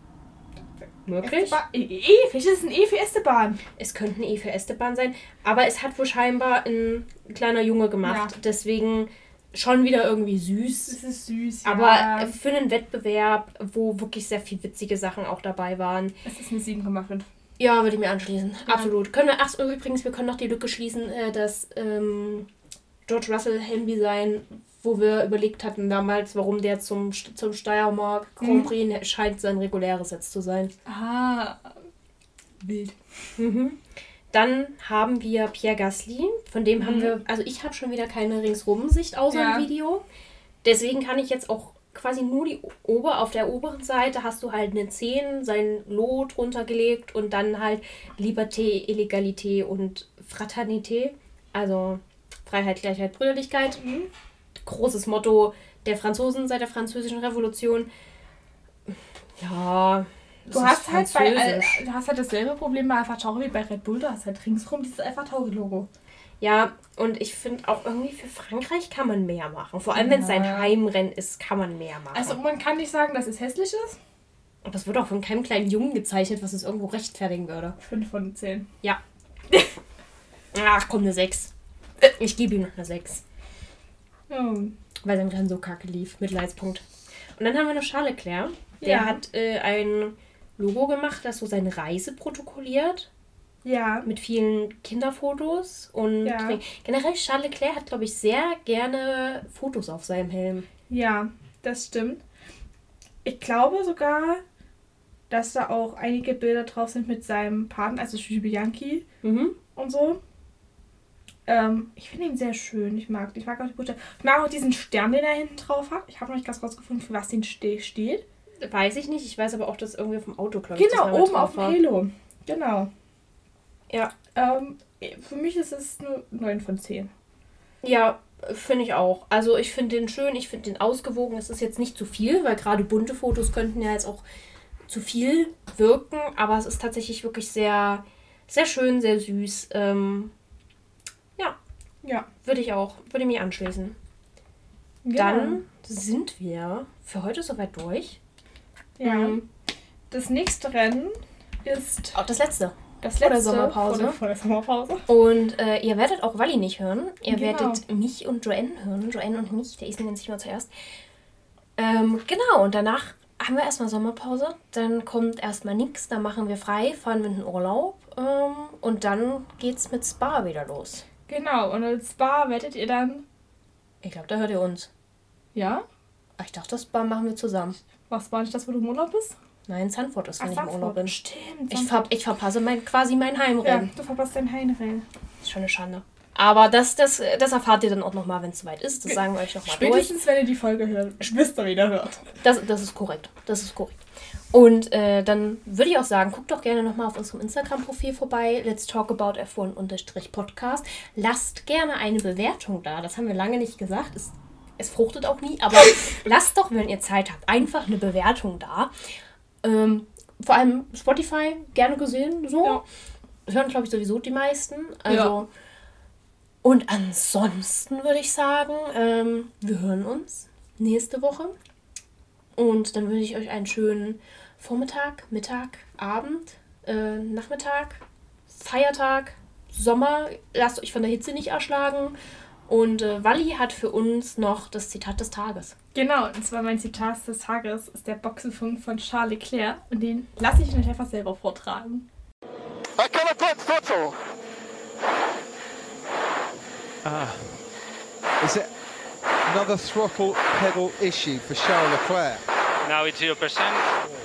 Möglich? E, e, vielleicht ist es ein E für Esteban. Es könnte ein E für Esteban sein, aber es hat wohl scheinbar ein kleiner Junge gemacht. Ja. Deswegen schon wieder irgendwie süß. Es ist süß, ja. Aber für einen Wettbewerb, wo wirklich sehr viele witzige Sachen auch dabei waren. Es ist eine 7,5. Ja, würde ich mir anschließen. Ja. Absolut. Können wir, ach, übrigens, wir können noch die Lücke schließen, äh, dass ähm, George Russell Helmdesign, wo wir überlegt hatten damals, warum der zum, zum Steiermark Grand Prix mhm. scheint sein reguläres Setz zu sein. Ah, wild. Mhm. Dann haben wir Pierre Gasly, von dem mhm. haben wir, also ich habe schon wieder keine Ringsrum-Sicht außer ja. im Video. Deswegen kann ich jetzt auch quasi nur die Ober, auf der oberen Seite hast du halt eine 10, sein Lot runtergelegt und dann halt Liberté, Illegalité und Fraternité. Also Freiheit, Gleichheit, Brüderlichkeit. Mhm. Großes Motto der Franzosen seit der Französischen Revolution. Ja, Du hast halt bei, du hast halt dasselbe Problem bei Alpha Tauri wie bei Red Bull. Du hast halt ringsrum dieses Alpha Tauri Logo. Ja, und ich finde auch irgendwie für Frankreich kann man mehr machen. Vor allem, ja. wenn es sein Heimrennen ist, kann man mehr machen. Also man kann nicht sagen, dass es hässlich ist. Aber es wird auch von keinem kleinen Jungen gezeichnet, was es irgendwo rechtfertigen würde. 5 von 10. Ja. Ach komm, eine 6. Ich gebe ihm noch eine 6. Oh. Weil sein Rennen so kacke lief. Mitleidspunkt. Und dann haben wir noch Charles Leclerc. Der ja. hat äh, ein Logo gemacht, das so seine Reise protokolliert. Ja. Mit vielen Kinderfotos. Und ja. generell Charles Leclerc hat, glaube ich, sehr gerne Fotos auf seinem Helm. Ja, das stimmt. Ich glaube sogar, dass da auch einige Bilder drauf sind mit seinem Partner, also Bianchi mhm. und so. Ähm, ich finde ihn sehr schön. Ich mag, ich mag auch die Buchstaben. Ich mag auch diesen Stern, den er hinten drauf hat. Ich habe noch nicht ganz rausgefunden, für was den ste steht. Weiß ich nicht. Ich weiß aber auch, dass irgendwie auf dem Auto, glaube ich. Genau, oben auf dem Halo. Genau. Ja. Ähm, für mich ist es nur 9 von 10. Ja, finde ich auch. Also ich finde den schön, ich finde den ausgewogen. Es ist jetzt nicht zu viel, weil gerade bunte Fotos könnten ja jetzt auch zu viel wirken, aber es ist tatsächlich wirklich sehr, sehr schön, sehr süß. Ähm, ja. Ja. Würde ich auch, würde mich anschließen. Genau. Dann sind wir für heute soweit durch. Ja. Mhm. Das nächste Rennen ist. Auch das letzte. Das letzte. Vor der Sommerpause. Vor der, vor der Sommerpause. Und äh, ihr werdet auch Wally nicht hören. Ihr genau. werdet mich und Joanne hören. Joanne und mich. Der ist nennt sich mal zuerst. Ähm, genau, und danach haben wir erstmal Sommerpause, dann kommt erstmal nichts, dann machen wir frei, fahren wir in den Urlaub ähm, und dann geht's mit Spa wieder los. Genau, und als Spa werdet ihr dann. Ich glaube, da hört ihr uns. Ja? Ich dachte, das Spa machen wir zusammen. Was war nicht das, wo du im Urlaub bist? Nein, Sanford ist, wenn Ach, ich im Urlaub bin. Stimmt. Ich, ver ich verpasse mein, quasi mein Heimrennen. Ja, du verpasst dein Heimrennen. Ist schon eine Schande. Aber das, das, das erfahrt ihr dann auch nochmal, wenn es soweit ist. Das sagen wir euch nochmal durch. Spätestens, wenn ihr die Folge hört, wisst ihr wieder hört. Das, das ist korrekt. Das ist korrekt. Und äh, dann würde ich auch sagen, guckt doch gerne nochmal auf unserem Instagram-Profil vorbei. Let's talk about F1-Podcast. Lasst gerne eine Bewertung da. Das haben wir lange nicht gesagt. Es, es fruchtet auch nie. Aber lasst doch, wenn ihr Zeit habt, einfach eine Bewertung da. Ähm, vor allem Spotify gerne gesehen. So. Ja. Hören, glaube ich, sowieso die meisten. Also. Ja und ansonsten würde ich sagen, ähm, wir hören uns nächste Woche. Und dann wünsche ich euch einen schönen Vormittag, Mittag, Abend, äh, Nachmittag, Feiertag, Sommer. Lasst euch von der Hitze nicht erschlagen. Und äh, Wally hat für uns noch das Zitat des Tages. Genau, und zwar mein Zitat des Tages ist der Boxenfunk von Charles Leclerc. Und den lasse ich euch einfach selber vortragen. I cannot put throttle. Ah. Is it another throttle pedal issue for Charles Leclerc? Now it's 0%.